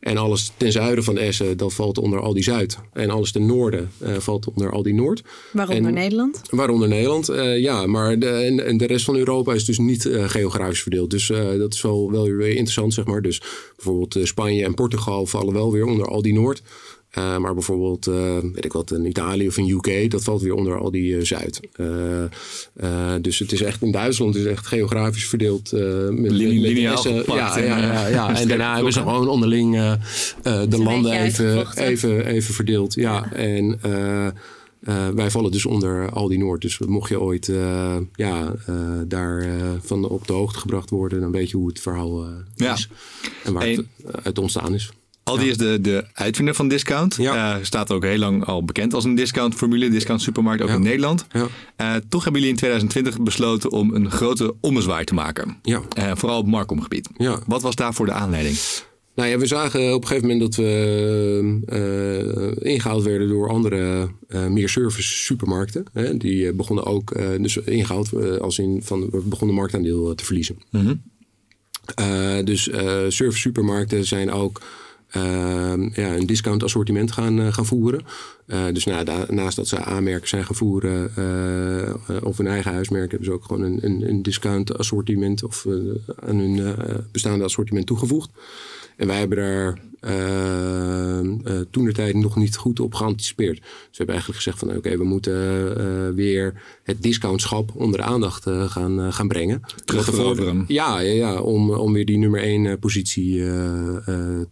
En alles ten zuiden van Essen, dat valt onder al die Zuid. En alles ten noorden valt onder al die Noord. Waaronder en, Nederland? Waaronder Nederland, ja. Maar de, en, en, de rest van Europa is dus niet geografisch verdeeld. Dus dat is wel, wel weer interessant, zeg maar. Dus bijvoorbeeld Spanje en Portugal vallen wel weer onder al die Noord. Uh, maar bijvoorbeeld, uh, weet ik wat, in Italië of in UK, dat valt weer onder al die uh, Zuid. dus het is echt in Duitsland is echt geografisch verdeeld. met, Lineaal met ja, ja, ja, ja. En daarna hebben ze gewoon onderling de landen even, even, even verdeeld. Ja, en wij vallen dus onder Aldi Noord. Dus mocht je ooit ja, daar van op de hoogte gebracht worden, dan weet je hoe het verhaal is. En waar het uit ontstaan is. Aldi is de, de uitvinder van discount. Ja. Uh, staat ook heel lang al bekend als een discountformule, discount supermarkt, ook in Nederland. Ja. Uh, toch hebben jullie in 2020 besloten om een grote ommezwaai te maken. Ja. Uh, vooral op markomgebied. Ja. Wat was daarvoor de aanleiding? Nou ja, we zagen op een gegeven moment dat we ingehaald werden door andere meer service supermarkten. Hè. Die begonnen ook, dus ingehaald als in van we begonnen marktaandeel te verliezen. Mm -hmm. dus service supermarkten zijn ook ja, een discount assortiment gaan, uh, gaan voeren. Uh, dus nou, naast dat ze aanmerken zijn gaan voeren uh, of hun eigen huismerk, hebben ze ook gewoon een, een, een discount assortiment of aan hun bestaande assortiment toegevoegd. En wij hebben daar uh, uh, toen de tijd nog niet goed op geanticipeerd. Dus we hebben eigenlijk gezegd van oké, we moeten uh, weer het discountschap onder de aandacht gaan, gaan brengen. Terugveroveren. Ja, ja, ja om, om weer die nummer één positie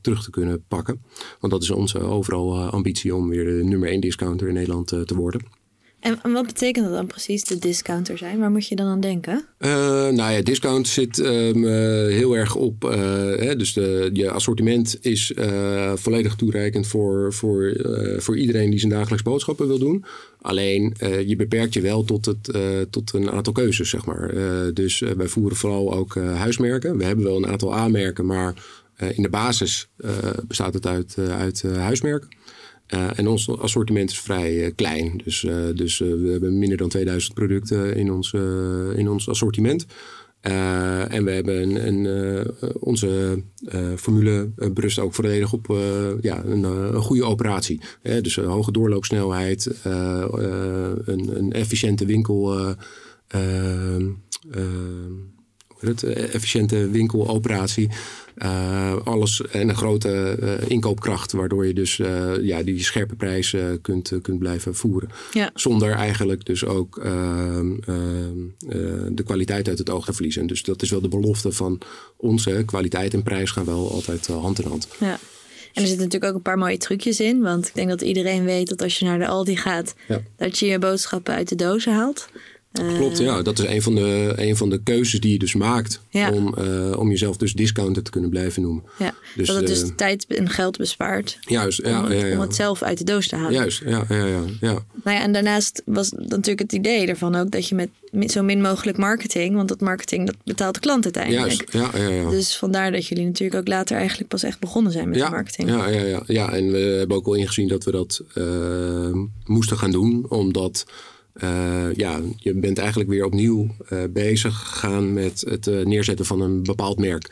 terug te kunnen pakken. Want dat is onze overal ambitie om weer de nummer één discounter in Nederland te worden. En wat betekent dat dan precies, de discounter zijn? Waar moet je dan aan denken? Uh, nou ja, discount zit um, uh, heel erg op. Uh, hè, dus de, je assortiment is volledig toereikend voor, voor, voor iedereen die zijn dagelijks boodschappen wil doen. Alleen je beperkt je wel tot, het, tot een aantal keuzes, zeg maar. dus wij voeren vooral ook huismerken. We hebben wel een aantal aanmerken, maar in de basis bestaat het uit, uit huismerken. Uh, en ons assortiment is vrij uh, klein. Dus, uh, dus we hebben minder dan 2000 producten in ons, in ons assortiment. en we hebben een, een onze formule berust ook volledig op ja, een, een, goede operatie. dus een hoge doorloopsnelheid, een, een, efficiënte winkel het, efficiënte winkeloperatie. Uh, alles en een grote uh, inkoopkracht, waardoor je dus ja, die scherpe prijzen kunt, kunt blijven voeren. Ja. Zonder eigenlijk dus ook ehm, ehm, de kwaliteit uit het oog te verliezen. Dus dat is wel de belofte van onze kwaliteit en prijs gaan wel altijd hand in hand. Ja. En er zitten natuurlijk ook een paar mooie trucjes in. Want ik denk dat iedereen weet dat als je naar de Aldi gaat, ja. dat je je boodschappen uit de dozen haalt. Klopt, ja. Dat is een van de, een van de keuzes die je dus maakt om, uh, om jezelf dus discounter te kunnen blijven noemen. Ja, dus, dat het dus uh, tijd en geld bespaart. Juist, ja, om, ja, ja, om het zelf uit de doos te halen. Juist, ja, ja, ja. ja. Nou ja, en daarnaast was natuurlijk het idee ervan ook dat je met zo min mogelijk marketing, want dat marketing dat betaalt de klant uiteindelijk. Juist, ja, ja, ja. Dus vandaar dat jullie natuurlijk ook later eigenlijk pas echt begonnen zijn met de marketing. Ja, ja, ja, ja, en we hebben ook wel ingezien dat we dat uh, moesten gaan doen, omdat uh, ja, je bent eigenlijk weer opnieuw uh, bezig gegaan met het uh, neerzetten van een bepaald merk.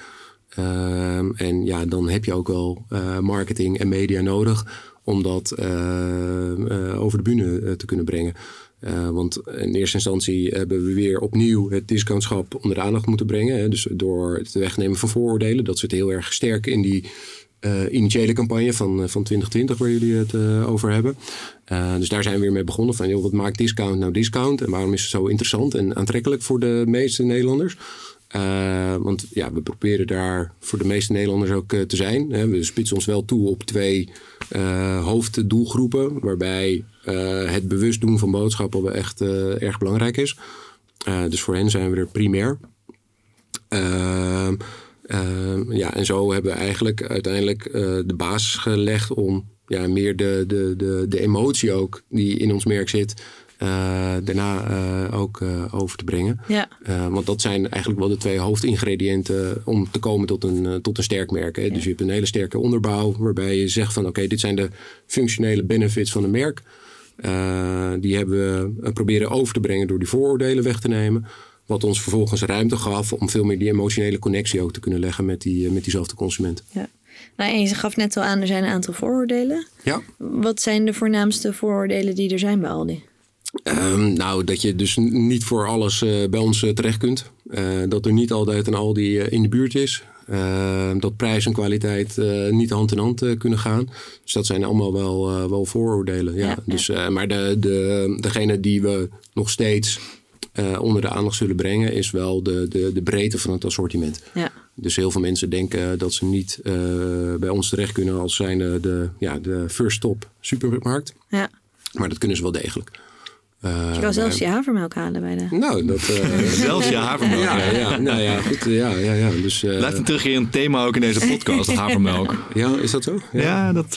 Ehm, en ja, dan heb je ook wel marketing en media nodig om dat over de bühne te kunnen brengen. want in eerste instantie hebben we weer opnieuw het discountschap onder de aandacht moeten brengen. Hè, dus door het wegnemen van vooroordelen. Dat zit heel erg sterk in die uh, initiële campagne van, van 2020 waar jullie het uh, over hebben. Dus daar zijn we weer mee begonnen van joh, wat maakt discount nou discount en waarom is het zo interessant en aantrekkelijk voor de meeste Nederlanders? want ja, we proberen daar voor de meeste Nederlanders ook te zijn. Hè. We spitsen ons wel toe op twee hoofddoelgroepen, waarbij het bewust doen van boodschappen wel echt erg belangrijk is. dus voor hen zijn we er primair. Uh, ja, en zo hebben we eigenlijk uiteindelijk uh, de basis gelegd om ja, meer de, de, de, de emotie ook die in ons merk zit, uh, daarna ook over te brengen. Ja. want dat zijn eigenlijk wel de twee hoofdingrediënten om te komen tot een, tot een sterk merk. Hè. Dus je hebt een hele sterke onderbouw waarbij je zegt van oké, dit zijn de functionele benefits van een merk. die hebben we proberen over te brengen door die vooroordelen weg te nemen. Wat ons vervolgens ruimte gaf om veel meer die emotionele connectie ook te kunnen leggen met, die, eh, met diezelfde consument. Ja. Nou, en je gaf net al aan, er zijn een aantal vooroordelen. Ja. Wat zijn de voornaamste vooroordelen die er zijn bij Aldi? Um, nou, dat je dus niet voor alles uh, bij ons uh, terecht kunt. dat er niet altijd een Aldi in de buurt is. dat prijs en kwaliteit niet hand in hand kunnen gaan. Dus dat zijn allemaal wel, wel vooroordelen. Ja. Dus, maar de, de, degene die we nog steeds onder de aandacht zullen brengen, is wel de, de, de breedte van het assortiment. Ja. Dus heel veel mensen denken dat ze niet uh, bij ons terecht kunnen als zijn de, ja, de first stop supermarkt. Ja. Maar dat kunnen ze wel degelijk. Uh, je kan zelfs je havermelk halen bij de... Nou, dat... Uh, zelfs je havermelk. Ja, ja, nou ja, goed. Ja, ja, ja. Dus, uh, Blijft een terugkerend thema ook in deze podcast, havermelk. Ja, is dat zo? Ja, ja dat...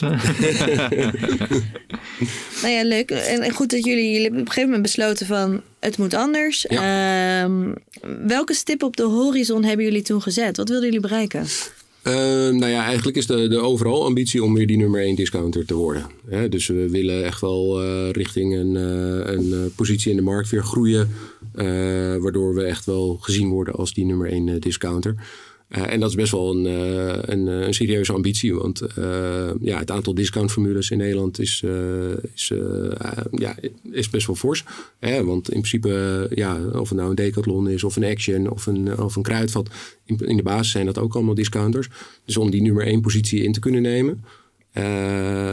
nou ja, leuk. En goed dat jullie, jullie op een gegeven moment besloten van... het moet anders. Ja. Uh, welke stip op de horizon hebben jullie toen gezet? Wat wilden jullie bereiken? Uh, nou ja, eigenlijk is de, de overal ambitie om weer die nummer 1 discounter te worden. Hè? Dus we willen echt wel uh, richting een, uh, een positie in de markt weer groeien. waardoor we echt wel gezien worden als die nummer 1 discounter. Uh, en dat is best wel een, uh, een, een, serieuze ambitie. Want ja, het aantal discountformules in Nederland is, is, ja, is best wel fors. Hè? Want in principe, ja, of het nou een Decathlon is of een Action of een, of een Kruidvat. In, in de basis zijn dat ook allemaal discounters. Dus om die nummer één positie in te kunnen nemen.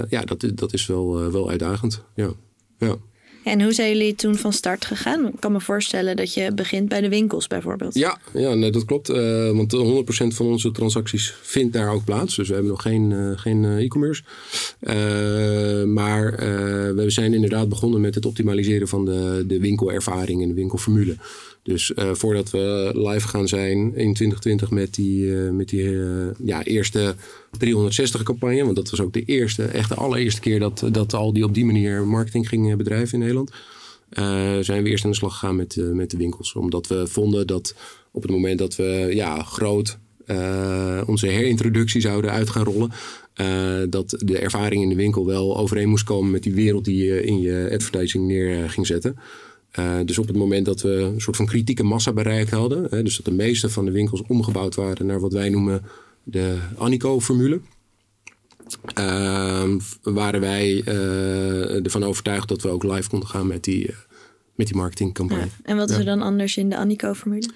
ja, dat, dat is wel, wel uitdagend. Ja. ja. En hoe zijn jullie toen van start gegaan? Ik kan me voorstellen dat je begint bij de winkels bijvoorbeeld. Ja, ja nee, dat klopt. Uh, want 100% van onze transacties vindt daar ook plaats. Dus we hebben nog geen, uh, geen e-commerce. maar we zijn inderdaad begonnen met het optimaliseren van de, de winkelervaring en de winkelformule. Dus uh, voordat we live gaan zijn in 2020 met die, uh, met die uh, ja, eerste 360 campagne. Want dat was ook de eerste, echt de allereerste keer dat, dat al die op die manier marketing ging bedrijven in Nederland. zijn we eerst aan de slag gegaan met, met de winkels. Omdat we vonden dat op het moment dat we ja, groot onze herintroductie zouden uit gaan rollen. dat de ervaring in de winkel wel overeen moest komen met die wereld die je in je advertising neer ging zetten. Uh, dus op het moment dat we een soort van kritieke massa bereikt hadden, hè, dus dat de meeste van de winkels omgebouwd waren naar wat wij noemen de Anico-formule, uh, waren wij uh, ervan overtuigd dat we ook live konden gaan met die, met die marketingcampagne. Ja. En wat is er dan anders in de Anico-formule?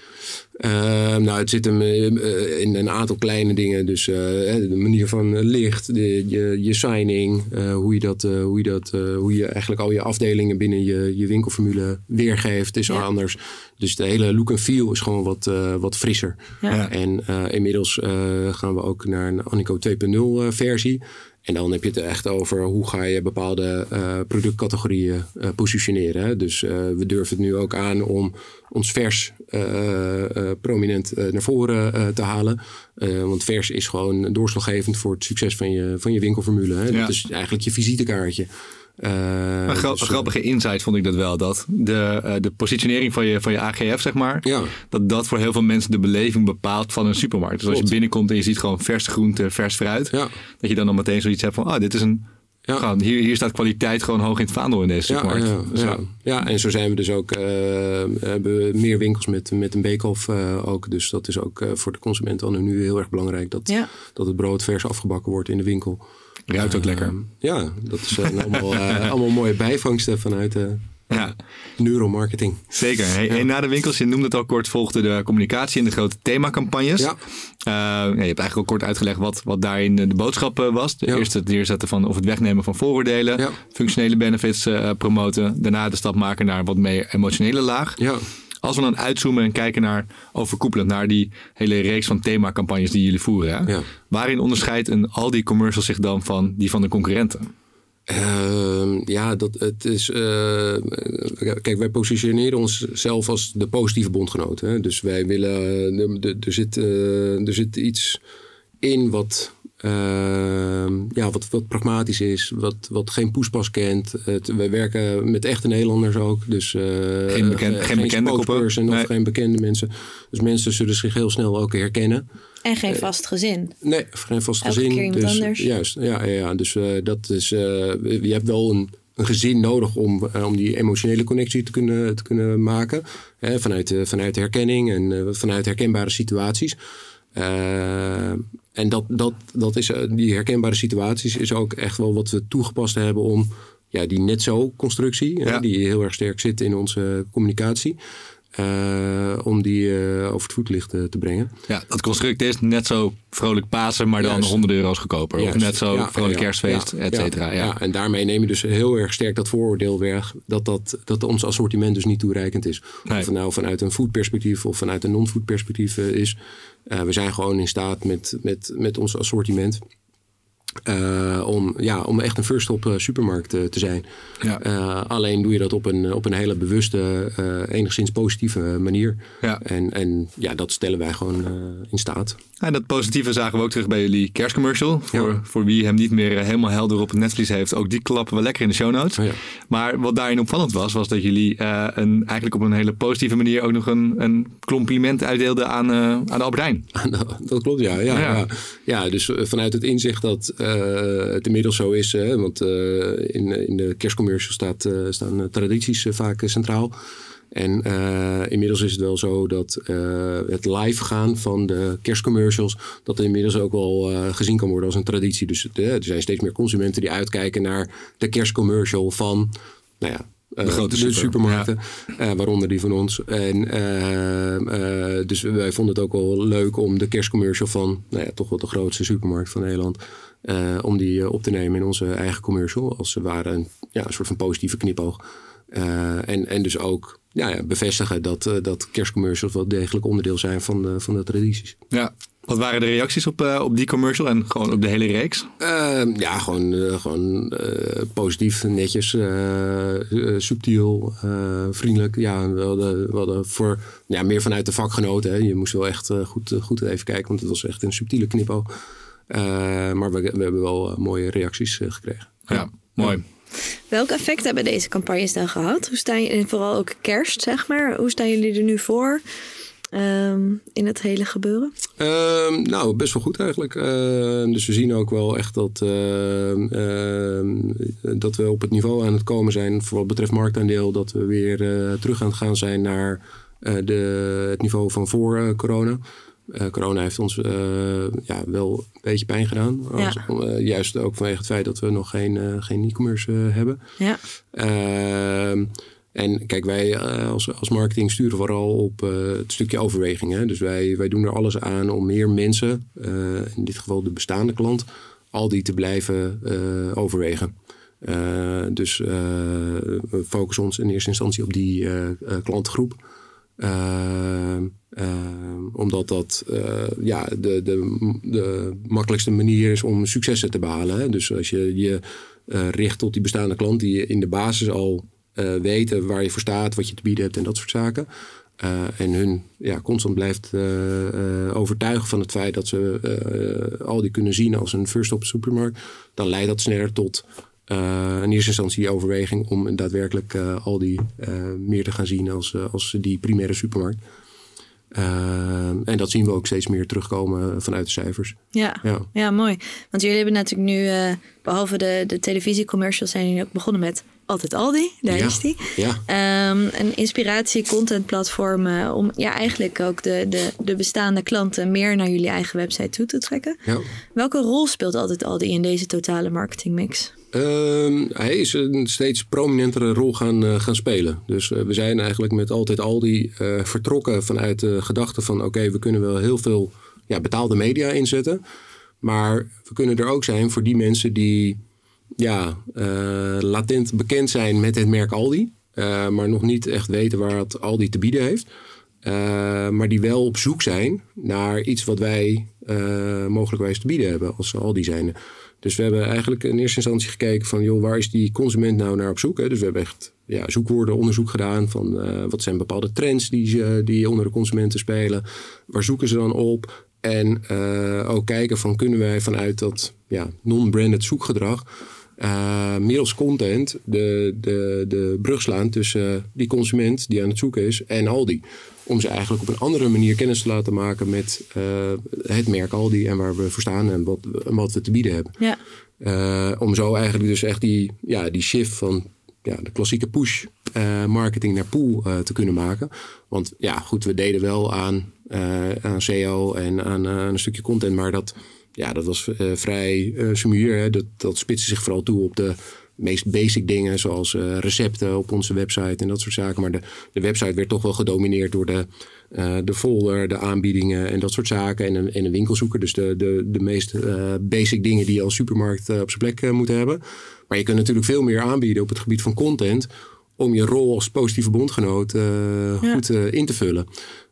Uh, nou, het zit hem uh, in een aantal kleine dingen. Dus uh, de manier van licht, de, je, je signing, hoe, je dat, hoe, je dat, hoe je eigenlijk al je afdelingen binnen je, je winkelformule weergeeft, is ja. anders. Dus de hele look en feel is gewoon wat, wat frisser. Ja. En inmiddels gaan we ook naar een Anico 2.0 versie. En dan heb je het echt over hoe ga je bepaalde uh, productcategorieën uh, positioneren. Hè? Dus uh, we durven het nu ook aan om ons vers prominent naar voren te halen. want vers is gewoon doorslaggevend voor het succes van je, van je winkelformule. Hè? Ja. Dat is eigenlijk je visitekaartje. Uh, een gra dus, grappige insight vond ik dat wel. Dat de, uh, de positionering van je, van je AGF, zeg maar. Ja. Dat dat voor heel veel mensen de beleving bepaalt van een supermarkt. Dus als je binnenkomt en je ziet gewoon vers groente, vers fruit. Ja. Dat je dan al meteen zoiets hebt van, ah, dit is een... Ja. Gewoon, hier, hier staat kwaliteit gewoon hoog in het vaandel in deze supermarkt. Ja, ja, dus ja. ja, en zo zijn we dus ook, uh, hebben we meer winkels met, met een beekhof ook. Dus dat is ook voor de consument dan nu heel erg belangrijk. Dat, dat het brood vers afgebakken wordt in de winkel. Ruikt ook lekker. Ja, dat is allemaal, uh, allemaal mooie bijvangsten vanuit de ja. neuromarketing. Zeker. Hey, ja. hey, na de winkels, je noemde het al kort, volgde de communicatie en de grote themacampagnes. Ja. Uh, je hebt eigenlijk al kort uitgelegd wat, wat daarin de boodschap was. De eerste het neerzetten van of het wegnemen van vooroordelen, functionele benefits uh, promoten. Daarna de stap maken naar wat meer emotionele laag. Ja. Als we dan uitzoomen en kijken naar overkoepelend naar die hele reeks van themacampagnes die jullie voeren. Hè? Ja. Waarin onderscheidt een Aldi commercial zich dan van die van de concurrenten? Uh, ja, dat, het is. Uh, kijk, wij positioneren onszelf als de positieve bondgenoot. Hè? Dus wij willen. Er, er, zit, uh, er zit iets in wat uh, ja, wat, wat pragmatisch is, wat, wat geen poespas kent. Het, we werken met echte Nederlanders ook. Dus uh, geen, beken, geen, geen bekende koppen. Nee. Of geen bekende mensen. Dus mensen zullen zich heel snel ook herkennen. En geen vast gezin. Nee, geen vast Elke gezin. Dus, anders. Juist, ja, ja, ja. Dus uh, dat is, je hebt wel een, een gezin nodig om, om die emotionele connectie te kunnen, te kunnen maken. Hè, vanuit, vanuit herkenning en vanuit herkenbare situaties. Uh, en dat, dat, dat is, die herkenbare situaties is ook echt wel wat we toegepast hebben om ja, die net zo constructie, ja. hè, die heel erg sterk zit in onze communicatie. eh, om die eh, over het voetlicht te brengen. Ja, dat construct is net zo vrolijk Pasen, maar dan Juist. honderden euro's goedkoper. Of net zo vrolijk kerstfeest, et cetera. Ja, en daarmee neem je dus heel erg sterk dat vooroordeel weg dat, dat, dat ons assortiment dus niet toereikend is. Of het nou vanuit een foodperspectief of vanuit een non-food perspectief is. We zijn gewoon in staat met, met, met ons assortiment uh, om, ja, om echt een first-stop uh, supermarkt uh, te zijn. Ja. alleen doe je dat op een, op een hele bewuste, enigszins positieve manier. Ja. En, en ja, dat stellen wij gewoon in staat. En dat positieve zagen we ook terug bij jullie kerstcommercial. Voor, voor wie hem niet meer helemaal helder op het netvlies heeft, ook die klappen we lekker in de show notes. Oh. Maar wat daarin opvallend was, was dat jullie een, eigenlijk op een hele positive manier ook nog een, een compliment uitdeelden aan, aan de Albertijn. dat klopt, ja. Ja, ja. ja. dus vanuit het inzicht dat het inmiddels zo is. Hè, want uh, in, in de kerstcommercial staat, uh, staan tradities vaak centraal. En inmiddels is het wel zo dat het live gaan van de kerstcommercials, dat inmiddels ook wel gezien kan worden als een traditie. Dus er zijn steeds meer consumenten die uitkijken naar de kerstcommercial van, nou ja, de grote de supermarkten, waaronder die van ons. En, dus wij vonden het ook wel leuk om de kerstcommercial van nou ja, toch wel de grootste supermarkt van Nederland uh, om die uh, op te nemen in onze eigen commercial. Als ze waren een, ja, een soort van positieve knipoog. Uh, en, en dus ook ja, ja bevestigen dat, dat kerstcommercials wel degelijk onderdeel zijn van de, van de tradities. Ja, wat waren de reacties op, op die commercial en gewoon op de hele reeks? Uh, ja, gewoon, gewoon positief, netjes, subtiel, vriendelijk. Ja, we hadden, we hadden voor ja, meer vanuit de vakgenoten. Hè. Je moest wel echt goed, goed even kijken, want het was echt een subtiele knipoog. Eh, maar we, we, hebben wel eh, mooie reacties eh, gekregen. Ja, mooi. Welk effect hebben deze campagnes dan gehad? Hoe staan je, en vooral ook kerst, zeg maar. Hoe staan jullie er nu voor? Um, in het hele gebeuren? Uh, nou, best wel goed eigenlijk. Uh, dus we zien ook wel echt dat, uh, dat we op het niveau aan het komen zijn voor wat betreft marktaandeel. Dat we weer terug aan het gaan zijn naar de, het niveau van voor corona. Uh, corona heeft ons uh, ja, wel een beetje pijn gedaan. Ja. Uh, juist ook vanwege het feit dat we nog geen, geen e-commerce hebben. Ja. Ehm, en kijk, wij als, als marketing sturen vooral op het stukje overweging. Hè? Dus wij, wij doen er alles aan om meer mensen, in dit geval de bestaande klant, al die te blijven overwegen. dus we focussen ons in eerste instantie op die klantengroep. Ehm, ehm, omdat dat uh, ja, de, de, de makkelijkste manier is om successen te behalen. Hè? Dus als je je uh, richt tot die bestaande klant die in de basis al uh, weten waar je voor staat, wat je te bieden hebt en dat soort zaken. en hun ja, constant blijft overtuigen van het feit dat ze al die kunnen zien als een first-op supermarkt. Dan leidt dat sneller tot in eerste instantie overweging om daadwerkelijk uh, al die uh, meer te gaan zien als, als die primaire supermarkt. en dat zien we ook steeds meer terugkomen vanuit de cijfers. Ja, ja. ja mooi. Want jullie hebben natuurlijk nu, behalve de, de televisiecommercials, zijn jullie ook begonnen met altijd Aldi. Daar ja, is die. Ja. Um, een inspiratie content platform om ja, eigenlijk ook de, de, de bestaande klanten meer naar jullie eigen website toe te trekken. Ja. Welke rol speelt altijd Aldi in deze totale marketingmix? Uh, hij is een steeds prominentere rol gaan, uh, gaan spelen. Dus uh, we zijn eigenlijk met altijd Aldi uh, vertrokken vanuit de gedachte van... oké, we kunnen wel heel veel ja, betaalde media inzetten... maar we kunnen er ook zijn voor die mensen die ja, latent bekend zijn met het merk Aldi... maar nog niet echt weten waar het Aldi te bieden heeft... maar die wel op zoek zijn naar iets wat wij mogelijkwijs te bieden hebben als Aldi zijn. Dus we hebben eigenlijk in eerste instantie gekeken van, joh, waar is die consument nou naar op zoek? Hè? Dus we hebben echt ja, zoekwoordenonderzoek gedaan van uh, wat zijn bepaalde trends die, uh, die onder de consumenten spelen. Waar zoeken ze dan op? En uh, ook kijken van, kunnen wij vanuit dat ja, non-branded zoekgedrag middels content de, de, de brug slaan tussen die consument die aan het zoeken is en Aldi om ze eigenlijk op een andere manier kennis te laten maken met uh, het merk Aldi en waar we voor staan en wat, wat we te bieden hebben. Ja. Uh, om zo eigenlijk dus echt die, ja, die shift van ja, de klassieke push uh, marketing naar pool te kunnen maken. Want ja, goed, we deden wel aan, aan SEO en aan, aan, een stukje content, maar dat, ja, dat was vrij uh, sumier. Hè? Dat, dat spitste zich vooral toe op de meest basic dingen zoals eh, recepten op onze website en dat soort zaken. Maar de, de website werd toch wel gedomineerd door de, uh, de folder, de aanbiedingen en dat soort zaken. En een, en een winkelzoeker. Dus de, de, de meest uh, basic dingen die je als supermarkt op zijn plek moet hebben. Maar je kunt natuurlijk veel meer aanbieden op het gebied van content. Om je rol als positieve bondgenoot ja. goed in te vullen.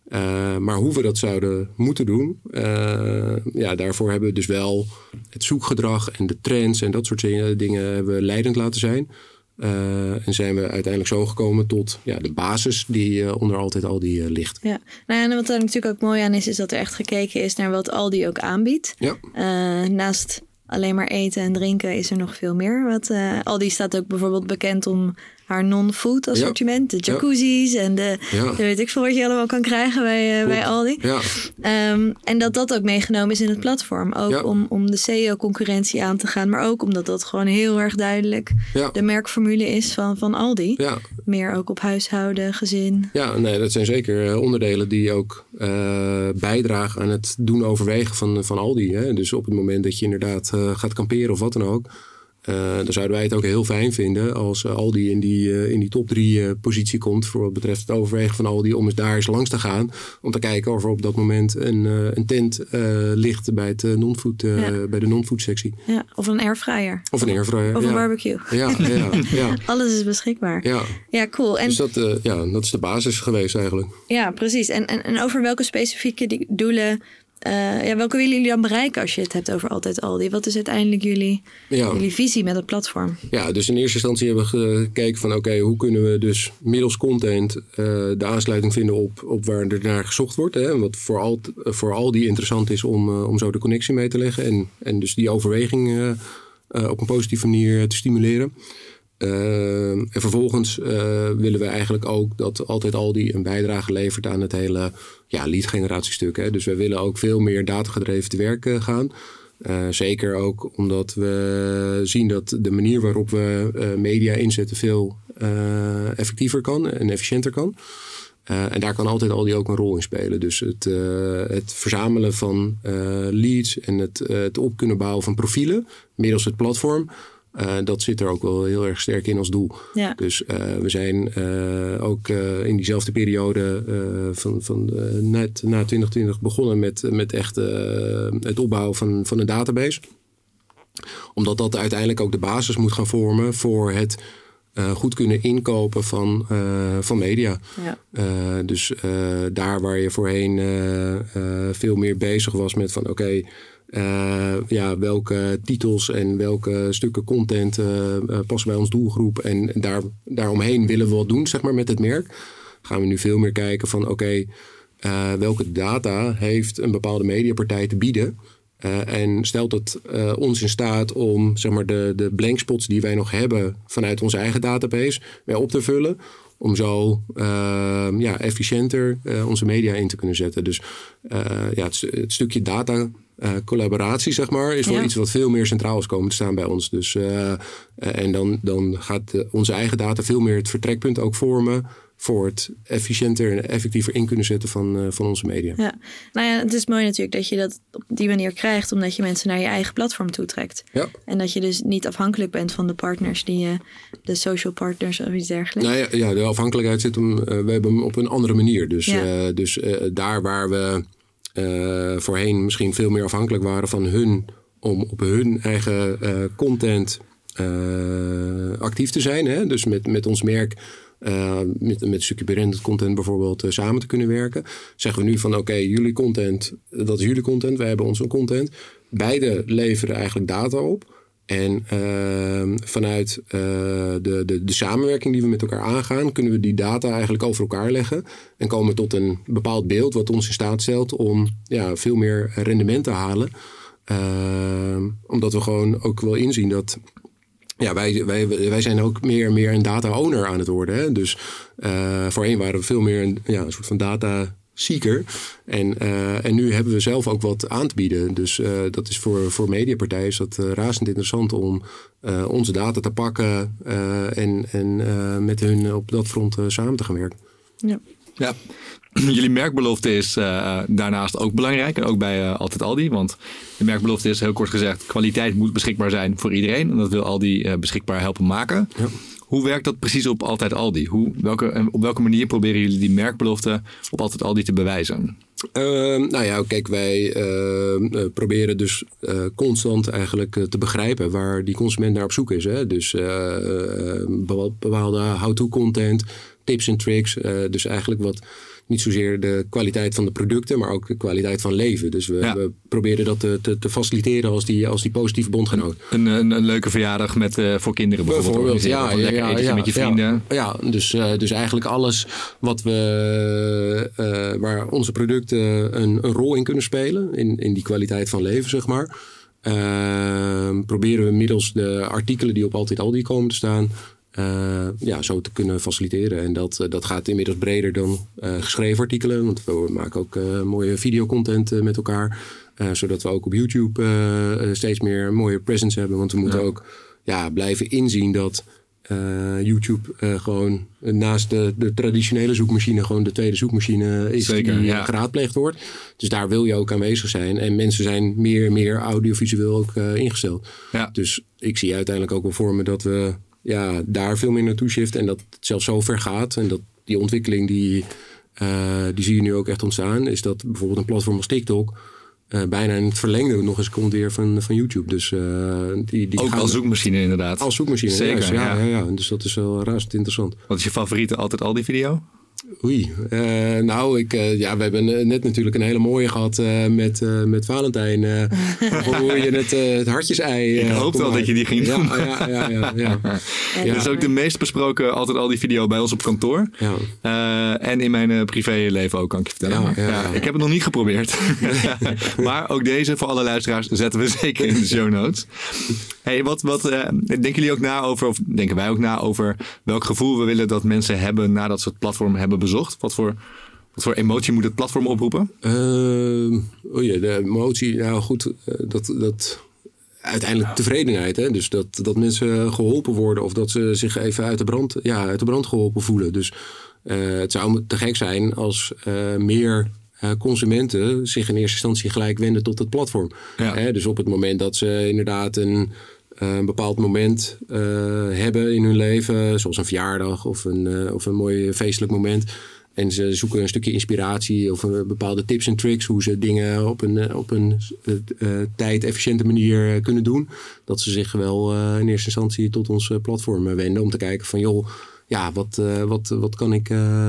Uh, maar hoe we dat zouden moeten doen, uh, ja, daarvoor hebben we dus wel het zoekgedrag en de trends en dat soort dingen hebben we leidend laten zijn. Uh, en zijn we uiteindelijk zo gekomen tot ja, de basis die onder altijd Aldi ligt. Ja, nou ja, en wat er natuurlijk ook mooi aan is, is dat er echt gekeken is naar wat Aldi ook aanbiedt. Ja. naast alleen maar eten en drinken is er nog veel meer. Wat, Aldi staat ook bijvoorbeeld bekend om haar non-food assortiment. De jacuzzi's en de, ja. weet ik veel wat je allemaal kan krijgen bij, uh, bij Aldi. Ja. Um, en dat dat ook meegenomen is in het platform. Ook om, om de SEO-concurrentie aan te gaan. Maar ook omdat dat gewoon heel erg duidelijk de merkformule is van, van Aldi. Meer ook op huishouden, gezin. Ja, nee, dat zijn zeker eh, onderdelen die ook uh, bijdragen aan het doen overwegen van, van Aldi. Hè? Dus op het moment dat je inderdaad gaat kamperen of wat dan ook dan zouden wij het ook heel fijn vinden als uh, Aldi in die, uh, in die top drie positie komt. Voor wat betreft het overwegen van Aldi. Om eens daar eens langs te gaan. Om te kijken of er op dat moment een, een tent ligt bij, het, non-food, ja. bij de non-food sectie. Ja, of een airfryer. Of een airfryer. Of ja. een barbecue. Ja, ja, ja. Alles is beschikbaar. Ja, ja cool. En, dus dat, ja, dat is de basis geweest eigenlijk. Ja, precies. En, en, en over welke specifieke doelen uh, ja, welke willen jullie dan bereiken als je het hebt over Altijd Aldi? Wat is uiteindelijk jullie, ja. jullie visie met het platform? Ja, dus in eerste instantie hebben we gekeken van oké, hoe kunnen we dus middels content uh, de aansluiting vinden op, op waar er naar gezocht wordt. Hè? Wat voor, al, voor Aldi interessant is om, uh, om zo de connectie mee te leggen. En, en dus die overweging op een positieve manier te stimuleren. Uh, en vervolgens uh, willen we eigenlijk ook dat altijd Aldi een bijdrage levert aan het hele ja, lead generatiestuk. Hè. Dus we willen ook veel meer datagedreven te werk uh, gaan. zeker ook omdat we zien dat de manier waarop we media inzetten veel effectiever kan en efficiënter kan. en daar kan altijd Aldi ook een rol in spelen. Dus het, het verzamelen van leads en het, het op kunnen bouwen van profielen middels het platform uh, dat zit er ook wel heel erg sterk in als doel. Ja. Dus uh, we zijn uh, ook in diezelfde periode van, van net na 2020 begonnen met, met echt het opbouwen van, van een database. Omdat dat uiteindelijk ook de basis moet gaan vormen voor het goed kunnen inkopen van, van media. Ja. dus daar waar je voorheen veel meer bezig was met van oké. Okay, uh, ja, welke titels en welke stukken content uh, uh, passen bij ons doelgroep. En daar, daaromheen willen we wat doen, zeg maar, met het merk. Gaan we nu veel meer kijken van oké, welke data heeft een bepaalde mediapartij te bieden. en stelt het ons in staat om zeg maar, de, de blankspots die wij nog hebben vanuit onze eigen database weer op te vullen om zo ja, efficiënter onze media in te kunnen zetten. Dus ja, het, stukje data collaboratie, zeg maar, is wel ja. iets wat veel meer centraal is komen te staan bij ons. Dus, en dan, dan gaat onze eigen data veel meer het vertrekpunt ook vormen voor het efficiënter en effectiever in kunnen zetten van, uh, van onze media. Ja, nou ja, het is mooi natuurlijk dat je dat op die manier krijgt, omdat je mensen naar je eigen platform toetrekt. Ja. En dat je dus niet afhankelijk bent van de partners die je, de social partners of iets dergelijks. Nou ja, ja de afhankelijkheid zit hem, uh, we hebben hem op een andere manier. Dus, ja. uh, dus daar waar we voorheen misschien veel meer afhankelijk waren van hun om op hun eigen content actief te zijn. Hè? Dus met, met ons merk uh, met, met branded content bijvoorbeeld uh, samen te kunnen werken. Zeggen we nu van oké, jullie content, dat is jullie content, wij hebben onze content. Beide leveren eigenlijk data op. En uh, vanuit de, de, de samenwerking die we met elkaar aangaan, kunnen we die data eigenlijk over elkaar leggen. En komen tot een bepaald beeld wat ons in staat stelt om ja, veel meer rendement te halen. omdat we gewoon ook wel inzien dat ja, wij, wij, wij zijn ook meer en meer een data-owner aan het worden. Hè? Dus uh, voorheen waren we veel meer een, ja, een soort van data seeker. En, uh, en nu hebben we zelf ook wat aan te bieden. Dus uh, dat is voor, voor mediapartijen is dat razend interessant om onze data te pakken en, en met hun op dat front samen te gaan werken. Ja. Ja. Jullie merkbelofte is uh, daarnaast ook belangrijk. En ook bij uh, Altijd Aldi. Want de merkbelofte is heel kort gezegd... kwaliteit moet beschikbaar zijn voor iedereen. En dat wil Aldi uh, beschikbaar helpen maken. Ja. Hoe werkt dat precies op Altijd Aldi? Hoe, welke, op welke manier proberen jullie die merkbelofte op Altijd Aldi te bewijzen? Uh, nou ja, kijk, wij uh, proberen dus uh, constant eigenlijk te begrijpen waar die consument naar op zoek is. Hè? Dus bepaalde how-to content, tips en tricks. dus eigenlijk wat niet zozeer de kwaliteit van de producten, maar ook de kwaliteit van leven. Dus we, we proberen dat te, te, te, faciliteren als die, als die positieve bondgenoot. Een, een, een leuke verjaardag met, uh, voor kinderen bijvoorbeeld. bijvoorbeeld ja, ja, ja, ja, met je vrienden. Ja, dus, uh, dus eigenlijk alles wat we, uh, waar onze producten een, een rol in kunnen spelen. In, in die kwaliteit van leven, zeg maar. proberen we middels de artikelen die op Altijd Aldi komen te staan uh, ja, zo te kunnen faciliteren. En dat, dat gaat inmiddels breder dan uh, geschreven artikelen. Want we maken ook mooie videocontent met elkaar. zodat we ook op YouTube steeds meer mooie presence hebben. Want we moeten ook ja, blijven inzien dat YouTube gewoon naast de, de traditionele zoekmachine... gewoon de tweede zoekmachine is Zeker, die ja. geraadpleegd wordt. Dus daar wil je ook aanwezig zijn. En mensen zijn meer en meer audiovisueel ook ingesteld. Ja. Dus ik zie uiteindelijk ook wel voor me dat we ja, daar veel meer naartoe shift. En dat het zelfs zo ver gaat. En dat die ontwikkeling die, uh, die zie je nu ook echt ontstaan. Is dat bijvoorbeeld een platform als TikTok. Uh, bijna in het verlengde nog eens komt weer van, van YouTube. Dus, uh, die, die ook als zoekmachine inderdaad. Als zoekmachine, Zeker, ja, ja. Ja, ja, Dus dat is wel razend interessant. Wat is je favoriete altijd al die video? Oei, uh, nou, ik, uh, ja, we hebben net natuurlijk een hele mooie gehad uh, met, met Valentijn. hoe je het, het hartjesei. ik hoop wel dat je die ging doen. Ja, ja, ja. ja, ja. ja. Dat is ook de meest besproken, altijd al die video bij ons op kantoor. Ja. en in mijn privéleven ook, kan ik je vertellen. Ja, ja, ik heb het nog niet geprobeerd. maar ook deze, voor alle luisteraars, zetten we zeker in de show notes. Hey, wat, wat denken jullie ook na over, of denken wij ook na over welk gevoel we willen dat mensen hebben nadat ze het platform hebben bezocht? Wat voor, wat voor emotie moet het platform oproepen? Uh, oh ja, de emotie, nou goed, uh, dat, dat uiteindelijk tevredenheid. Hè? Dus dat, dat mensen geholpen worden of dat ze zich even uit de brand, ja, uit de brand geholpen voelen. Dus uh, het zou te gek zijn als uh, meer consumenten zich in eerste instantie gelijk wenden tot het platform. Ja. Hè? Dus op het moment dat ze inderdaad een een bepaald moment uh, hebben in hun leven, zoals een verjaardag of een, uh, of een mooi feestelijk moment. En ze zoeken een stukje inspiratie of een bepaalde tips en tricks hoe ze dingen op een, op een tijd-efficiënte manier kunnen doen. Dat ze zich wel in eerste instantie tot ons platform wenden om te kijken van joh, ja, wat, wat, wat kan ik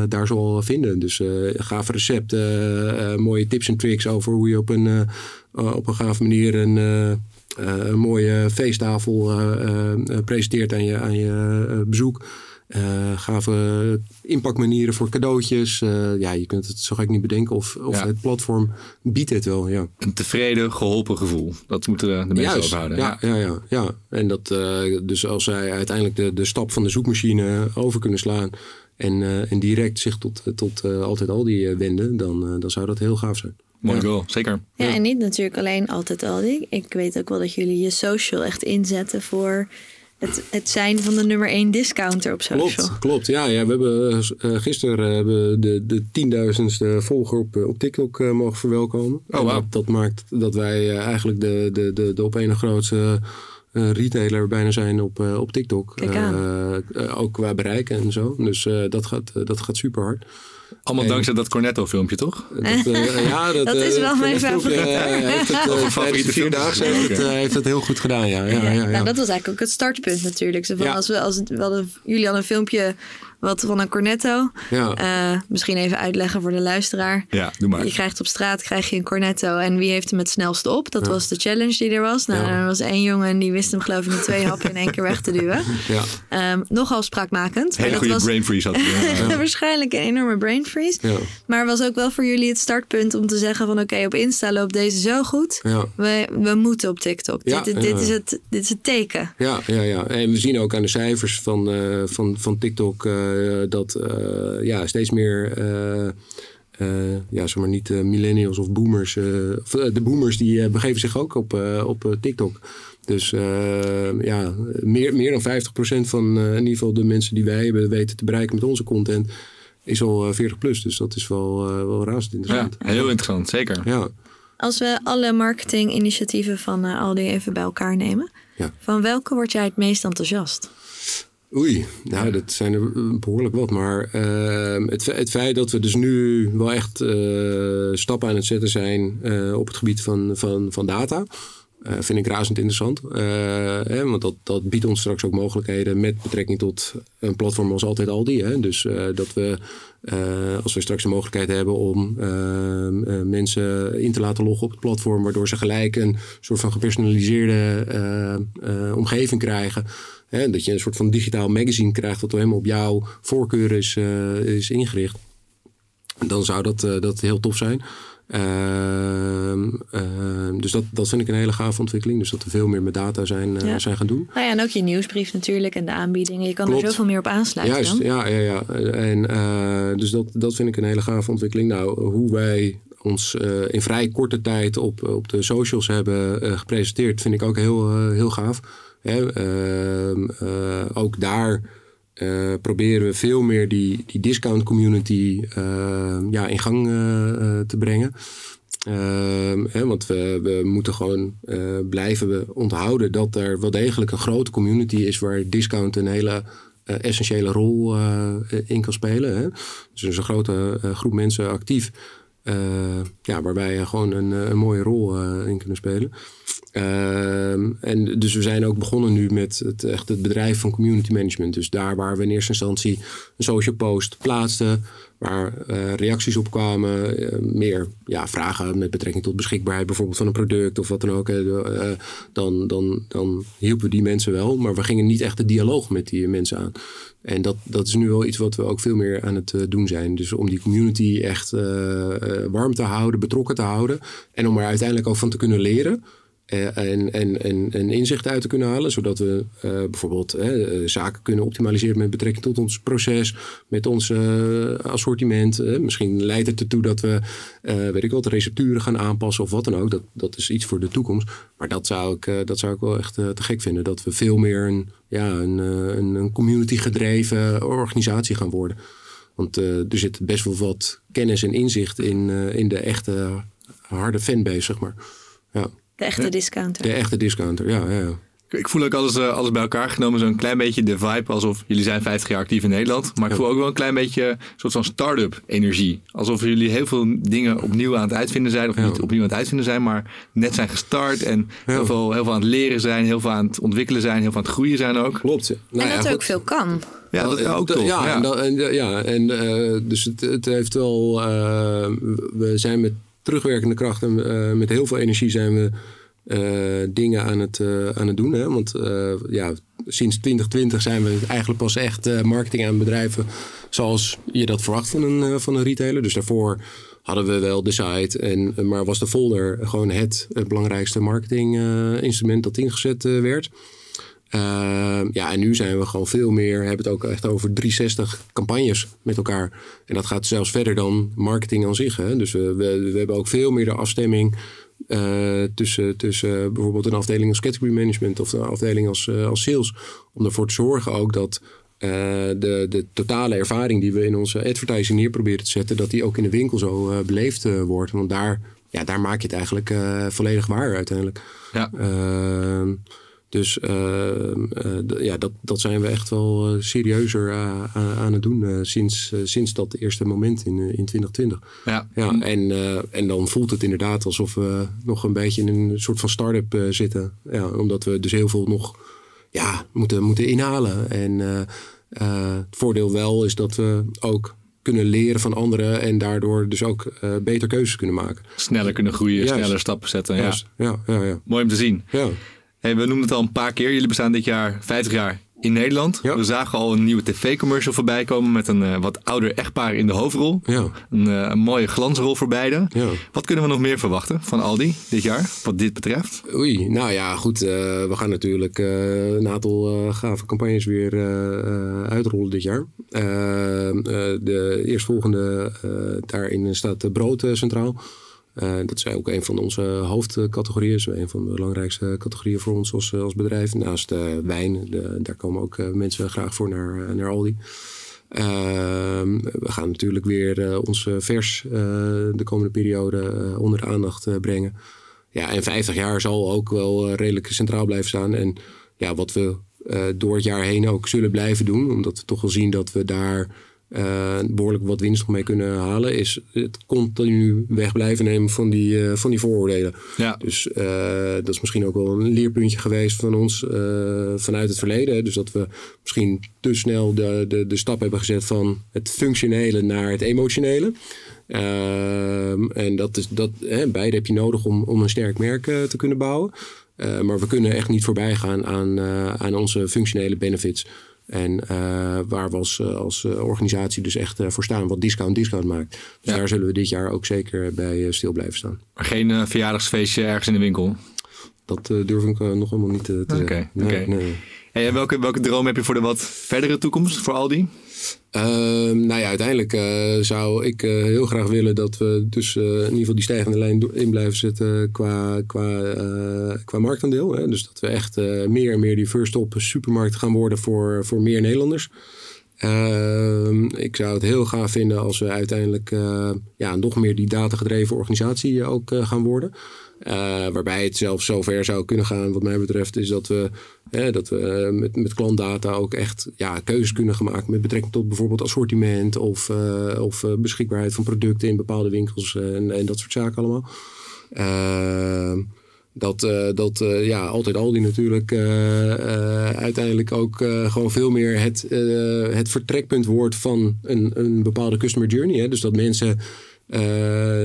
daar zo vinden? Dus gave recepten, mooie tips en tricks over hoe je op een, op een gave manier een eh, een mooie feesttafel eh, eh, presenteert aan je, aan je bezoek. Uh, gave inpakmanieren voor cadeautjes. Uh, ja, je kunt het zo gek niet bedenken of, of het platform biedt het wel. Ja. Een tevreden, geholpen gevoel. Dat moeten de, mensen overhouden. Ja, ja, ja, ja. En dat, uh, dus als zij uiteindelijk de, de stap van de zoekmachine over kunnen slaan en, en direct zich tot, tot altijd al die wenden, dan, dan zou dat heel gaaf zijn. Mooi goal, zeker. Ja, en niet natuurlijk alleen altijd al die. Ik weet ook wel dat jullie je social echt inzetten voor het, het zijn van de nummer één discounter op social. Klopt, klopt. Ja, ja we hebben uh, gisteren hebben de, de tienduizendste volger op, op TikTok mogen verwelkomen. Oh, wow. dat, dat, maakt dat wij eigenlijk de, de, de, de op een grootste retailer bijna zijn op, op TikTok. ook qua bereik en zo. Dus dat, gaat, dat gaat super hard. Allemaal dankzij dat Cornetto-filmpje, toch? Dat, uh, ja, dat, dat is wel uh, mijn favoriet. heeft het, uh, favoriete vierdaagse heeft, het, heeft het heel goed gedaan, ja. ja, ja, ja. Nou, dat was eigenlijk ook het startpunt natuurlijk. Zo van, als we, als het, we hadden, jullie hadden een filmpje wat van een cornetto. Ja. Uh, misschien even uitleggen voor de luisteraar. Ja, doe maar. Je krijgt op straat krijg je een cornetto. En wie heeft hem het snelste op? Dat was de challenge die er was. Nou, er was één jongen die wist hem geloof ik in twee happen in één keer weg te duwen. Ja. Um, nogal spraakmakend. Hele goede was brain freeze had hij. waarschijnlijk een enorme brain freeze. Maar was ook wel voor jullie het startpunt om te zeggen van... oké, op Insta loopt deze zo goed. We, we moeten op TikTok. dit, dit, is het, dit is het teken. Ja, ja, ja. En we zien ook aan de cijfers van, uh, van, van TikTok... Uh, eh, dat eh, ja, steeds meer uh, ja, zeg maar niet millennials of boomers. de boomers die begeven zich ook op, op TikTok. Dus ja, meer, meer dan 50% van in ieder geval de mensen die wij hebben weten te bereiken met onze content. is al 40 plus. Dus dat is wel, wel razend Ja, interessant. heel interessant, zeker. Ja. Als we alle marketinginitiatieven van eh, Aldi even bij elkaar nemen. Ja. Van welke word jij het meest enthousiast? Oei, nou dat zijn er behoorlijk wat. Maar ehm, het, het feit dat we dus nu wel echt eh, stappen aan het zetten zijn eh, op het gebied van, van, van data. Eh, vind ik razend interessant. Eh, hè, want dat, dat biedt ons straks ook mogelijkheden met betrekking tot een platform als Altijd Aldi. Hè. Dus eh, dat we, als we straks de mogelijkheid hebben om mensen in te laten loggen op het platform, waardoor ze gelijk een soort van gepersonaliseerde omgeving krijgen. Hè, dat je een soort van digitaal magazine krijgt wat helemaal op jouw voorkeur is, is ingericht. Dan zou dat, dat heel tof zijn. Ehm, ehm, dus dat, dat vind ik een hele gave ontwikkeling. Dus dat we veel meer met data zijn, eh, Ja. zijn gaan doen. Nou ja, en ook je nieuwsbrief natuurlijk en de aanbiedingen. Je kan Klopt. er zoveel meer op aansluiten Juist, dan. ja, ja, ja. En, eh, dus dat, dat vind ik een hele gave ontwikkeling. Nou, hoe wij ons eh, in vrij korte tijd op, op de socials hebben gepresenteerd, vind ik ook heel, heel gaaf. Hè, ehm, eh, ook daar eh, proberen we veel meer die, die discount community eh, ja, in gang eh, te brengen. Ehm, hè, want we, moeten gewoon blijven onthouden dat er wel degelijk een grote community is waar discount een hele essentiële rol in kan spelen. Hè. Dus er is een grote groep mensen actief. ja, waar wij gewoon een, een mooie rol in kunnen spelen. Ehm, en dus we zijn ook begonnen nu met het, echt het bedrijf van community management. Dus daar waar we in eerste instantie een social post plaatsten, waar eh, reacties op kwamen, eh, meer ja, vragen met betrekking tot beschikbaarheid bijvoorbeeld van een product of wat dan ook, eh, dan, dan, dan hielpen we die mensen wel. Maar we gingen niet echt de dialoog met die mensen aan. En dat, dat is nu wel iets wat we ook veel meer aan het doen zijn. Dus om die community echt warm te houden, betrokken te houden. En om er uiteindelijk ook van te kunnen leren. Eh, en, en, en, en inzichten uit te kunnen halen. Zodat we eh, bijvoorbeeld eh, zaken kunnen optimaliseren met betrekking tot ons proces. Met ons assortiment. Misschien leidt het ertoe dat we, weet ik wat, recepturen gaan aanpassen of wat dan ook. Dat, dat is iets voor de toekomst. Maar dat zou ik, dat zou ik wel echt te gek vinden. Dat we veel meer een, ja, een, een, een community gedreven organisatie gaan worden. Want er zit best wel wat kennis en inzicht in, in de echte harde fanbase, zeg maar. Ja, De echte discounter. de echte discounter, ja. ja, ja. Ik voel ook alles, eh, alles bij elkaar genomen zo'n klein beetje de vibe alsof jullie zijn 50 jaar actief in Nederland. Maar ik voel ook wel een klein beetje een soort van start-up energie. Alsof jullie heel veel dingen opnieuw aan het uitvinden zijn. Of Ja. niet opnieuw aan het uitvinden zijn, maar net zijn gestart. En Ja. heel, veel, heel veel aan het leren zijn, heel veel aan het ontwikkelen zijn, heel veel aan het groeien zijn ook. Klopt. Nou en dat ook veel kan. Ja, dat ook tof. Ja, Ja. en, dat- en, ja, en eh, dus het, het heeft wel. eh, we zijn met terugwerkende kracht en eh, met heel veel energie zijn we eh, dingen aan het, eh, aan het doen. Hè? Want ja, sinds 2020 zijn we eigenlijk pas echt marketing aan bedrijven zoals je dat verwacht van een, van een retailer. Dus daarvoor hadden we wel de site, en, maar was de folder gewoon het, belangrijkste marketinginstrument dat ingezet werd. Ehm, ja, en nu zijn we gewoon veel meer, hebben het ook echt over 360 campagnes met elkaar. En dat gaat zelfs verder dan marketing aan zich. Hè? Dus we, we, we hebben ook veel meer de afstemming eh, tussen, tussen bijvoorbeeld een afdeling als category management of een afdeling als, eh, als sales. Om ervoor te zorgen ook dat eh, de, de totale ervaring die we in onze advertising neer proberen te zetten, dat die ook in de winkel zo beleefd wordt. Want daar, ja, daar maak je het eigenlijk volledig waar uiteindelijk. Ja. Dus eh, d- ja, dat, dat zijn we echt wel eh, serieuzer eh, aan, aan het doen eh, sinds, eh, sinds dat eerste moment in, eh, in 2020. Ja. Ja, en, eh, en dan voelt het inderdaad alsof we nog een beetje in een soort van start-up eh, zitten. Ja, omdat we dus heel veel nog ja, moeten, moeten inhalen. En eh, eh, het voordeel wel is dat we ook kunnen leren van anderen en daardoor dus ook eh, beter keuzes kunnen maken. Sneller kunnen groeien, Juist. sneller stappen zetten. Ja. Ja, ja, ja. Mooi om te zien. ja. Hey, we noemden het al een paar keer. Jullie bestaan dit jaar 50 jaar in Nederland. Ja. We zagen al een nieuwe tv-commercial voorbij komen met een eh, wat ouder echtpaar in de hoofdrol. Ja. Een, eh, een mooie glansrol voor beiden. Ja. Wat kunnen we nog meer verwachten van Aldi dit jaar, wat dit betreft? Oei, nou ja, goed. eh, we gaan natuurlijk een aantal gave campagnes weer uitrollen dit jaar. De eerstvolgende, daarin staat de brood centraal. Eh, dat is ook een van onze hoofdcategorieën. een van de belangrijkste categorieën voor ons als, als bedrijf. Naast eh, wijn, daar komen ook eh, mensen graag voor naar, eh, naar Aldi. Ehm, we gaan natuurlijk weer uh, ons vers de komende periode onder de aandacht brengen. Ja, en 50 jaar zal ook wel redelijk centraal blijven staan. En ja, wat we door het jaar heen ook zullen blijven doen, omdat we toch wel zien dat we daar uh, behoorlijk wat winst nog mee kunnen halen, is het continu weg blijven nemen van die, uh, van die vooroordelen. Ja. Dus uh, dat is misschien ook wel een leerpuntje geweest van ons vanuit het verleden. Dus dat we misschien te snel de, de, de stap hebben gezet van het functionele naar het emotionele. Ehm, en dat is, dat, hè, beide heb je nodig om, om een sterk merk te kunnen bouwen. maar we kunnen echt niet voorbij gaan aan, aan onze functionele benefits. En uh, waar we als, eh, als eh, organisatie dus echt voor staan wat discount discount maakt. Dus daar zullen we dit jaar ook zeker bij stil blijven staan. Maar geen verjaardagsfeestje ergens in de winkel? Dat durf ik nog helemaal niet te zeggen. Oké. Nee, nee. En welke, welke droom heb je voor de wat verdere toekomst voor Aldi? Uh, nou ja, uiteindelijk uh, zou ik uh, heel graag willen dat we dus in ieder geval die stijgende lijn in blijven zetten qua, qua, qua marktaandeel. Hè? Dus dat we echt meer en meer die first stop supermarkt gaan worden voor, voor meer Nederlanders. Ehm, ik zou het heel gaaf vinden als we uiteindelijk ja, nog meer die datagedreven organisatie ook gaan worden. Uh, waarbij het zelfs zover zou kunnen gaan, wat mij betreft, is dat we, dat we eh, met, met klantdata ook echt ja, keuzes kunnen maken met betrekking tot bijvoorbeeld assortiment of, uh, of beschikbaarheid van producten in bepaalde winkels en, en dat soort zaken allemaal. Dat, dat ja, altijd Aldi natuurlijk uiteindelijk ook gewoon veel meer het, het vertrekpunt wordt van een, een bepaalde customer journey. Hè? Dus dat mensen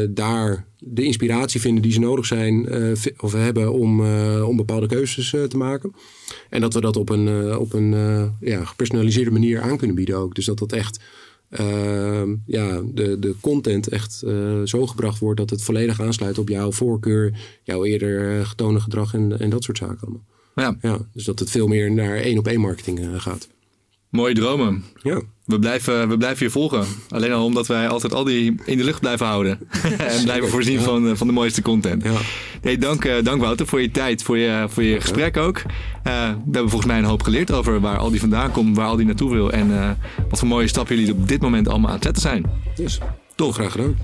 daar de inspiratie vinden die ze nodig zijn uh, of hebben om, uh, om bepaalde keuzes te maken. En dat we dat op een, op een ja, gepersonaliseerde manier aan kunnen bieden ook. Dus dat dat echt ja, de, de content echt zo gebracht wordt dat het volledig aansluit op jouw voorkeur, jouw eerder getoonde gedrag en, en dat soort zaken allemaal. Ja. ja. Dus dat het veel meer naar één op één marketing gaat. Mooie dromen. Ja. We blijven, we blijven je volgen. Alleen al omdat wij altijd al die in de lucht blijven houden. en blijven voorzien van, eh, van de mooiste content. Ja. Nee, dank, eh, dank Wouter voor je tijd, voor je, voor je gesprek ook. Uh, we hebben volgens mij een hoop geleerd over waar Aldi vandaan komt, waar Aldi naartoe wil. En uh, wat voor mooie stappen jullie op dit moment allemaal aan het zetten zijn. Dus, graag gedaan.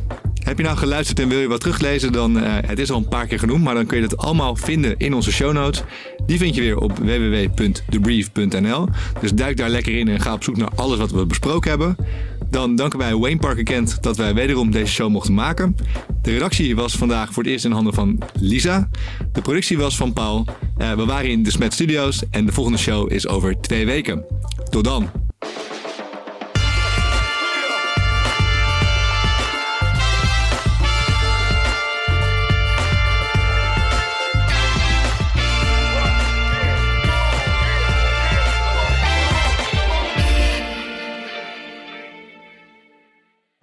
Heb je nou geluisterd en wil je wat teruglezen, dan uh, het is al een paar keer genoemd, maar dan kun je het allemaal vinden in onze show notes. Die vind je weer op www.thebrief.nl. Dus duik daar lekker in en ga op zoek naar alles wat we besproken hebben. Dan danken wij Wayne Parker Kent dat wij wederom deze show mochten maken. De redactie was vandaag voor het eerst in handen van Lisa. De productie was van Paul. Uh, we waren in de Smet Studios en de volgende show is over twee weken. Tot dan!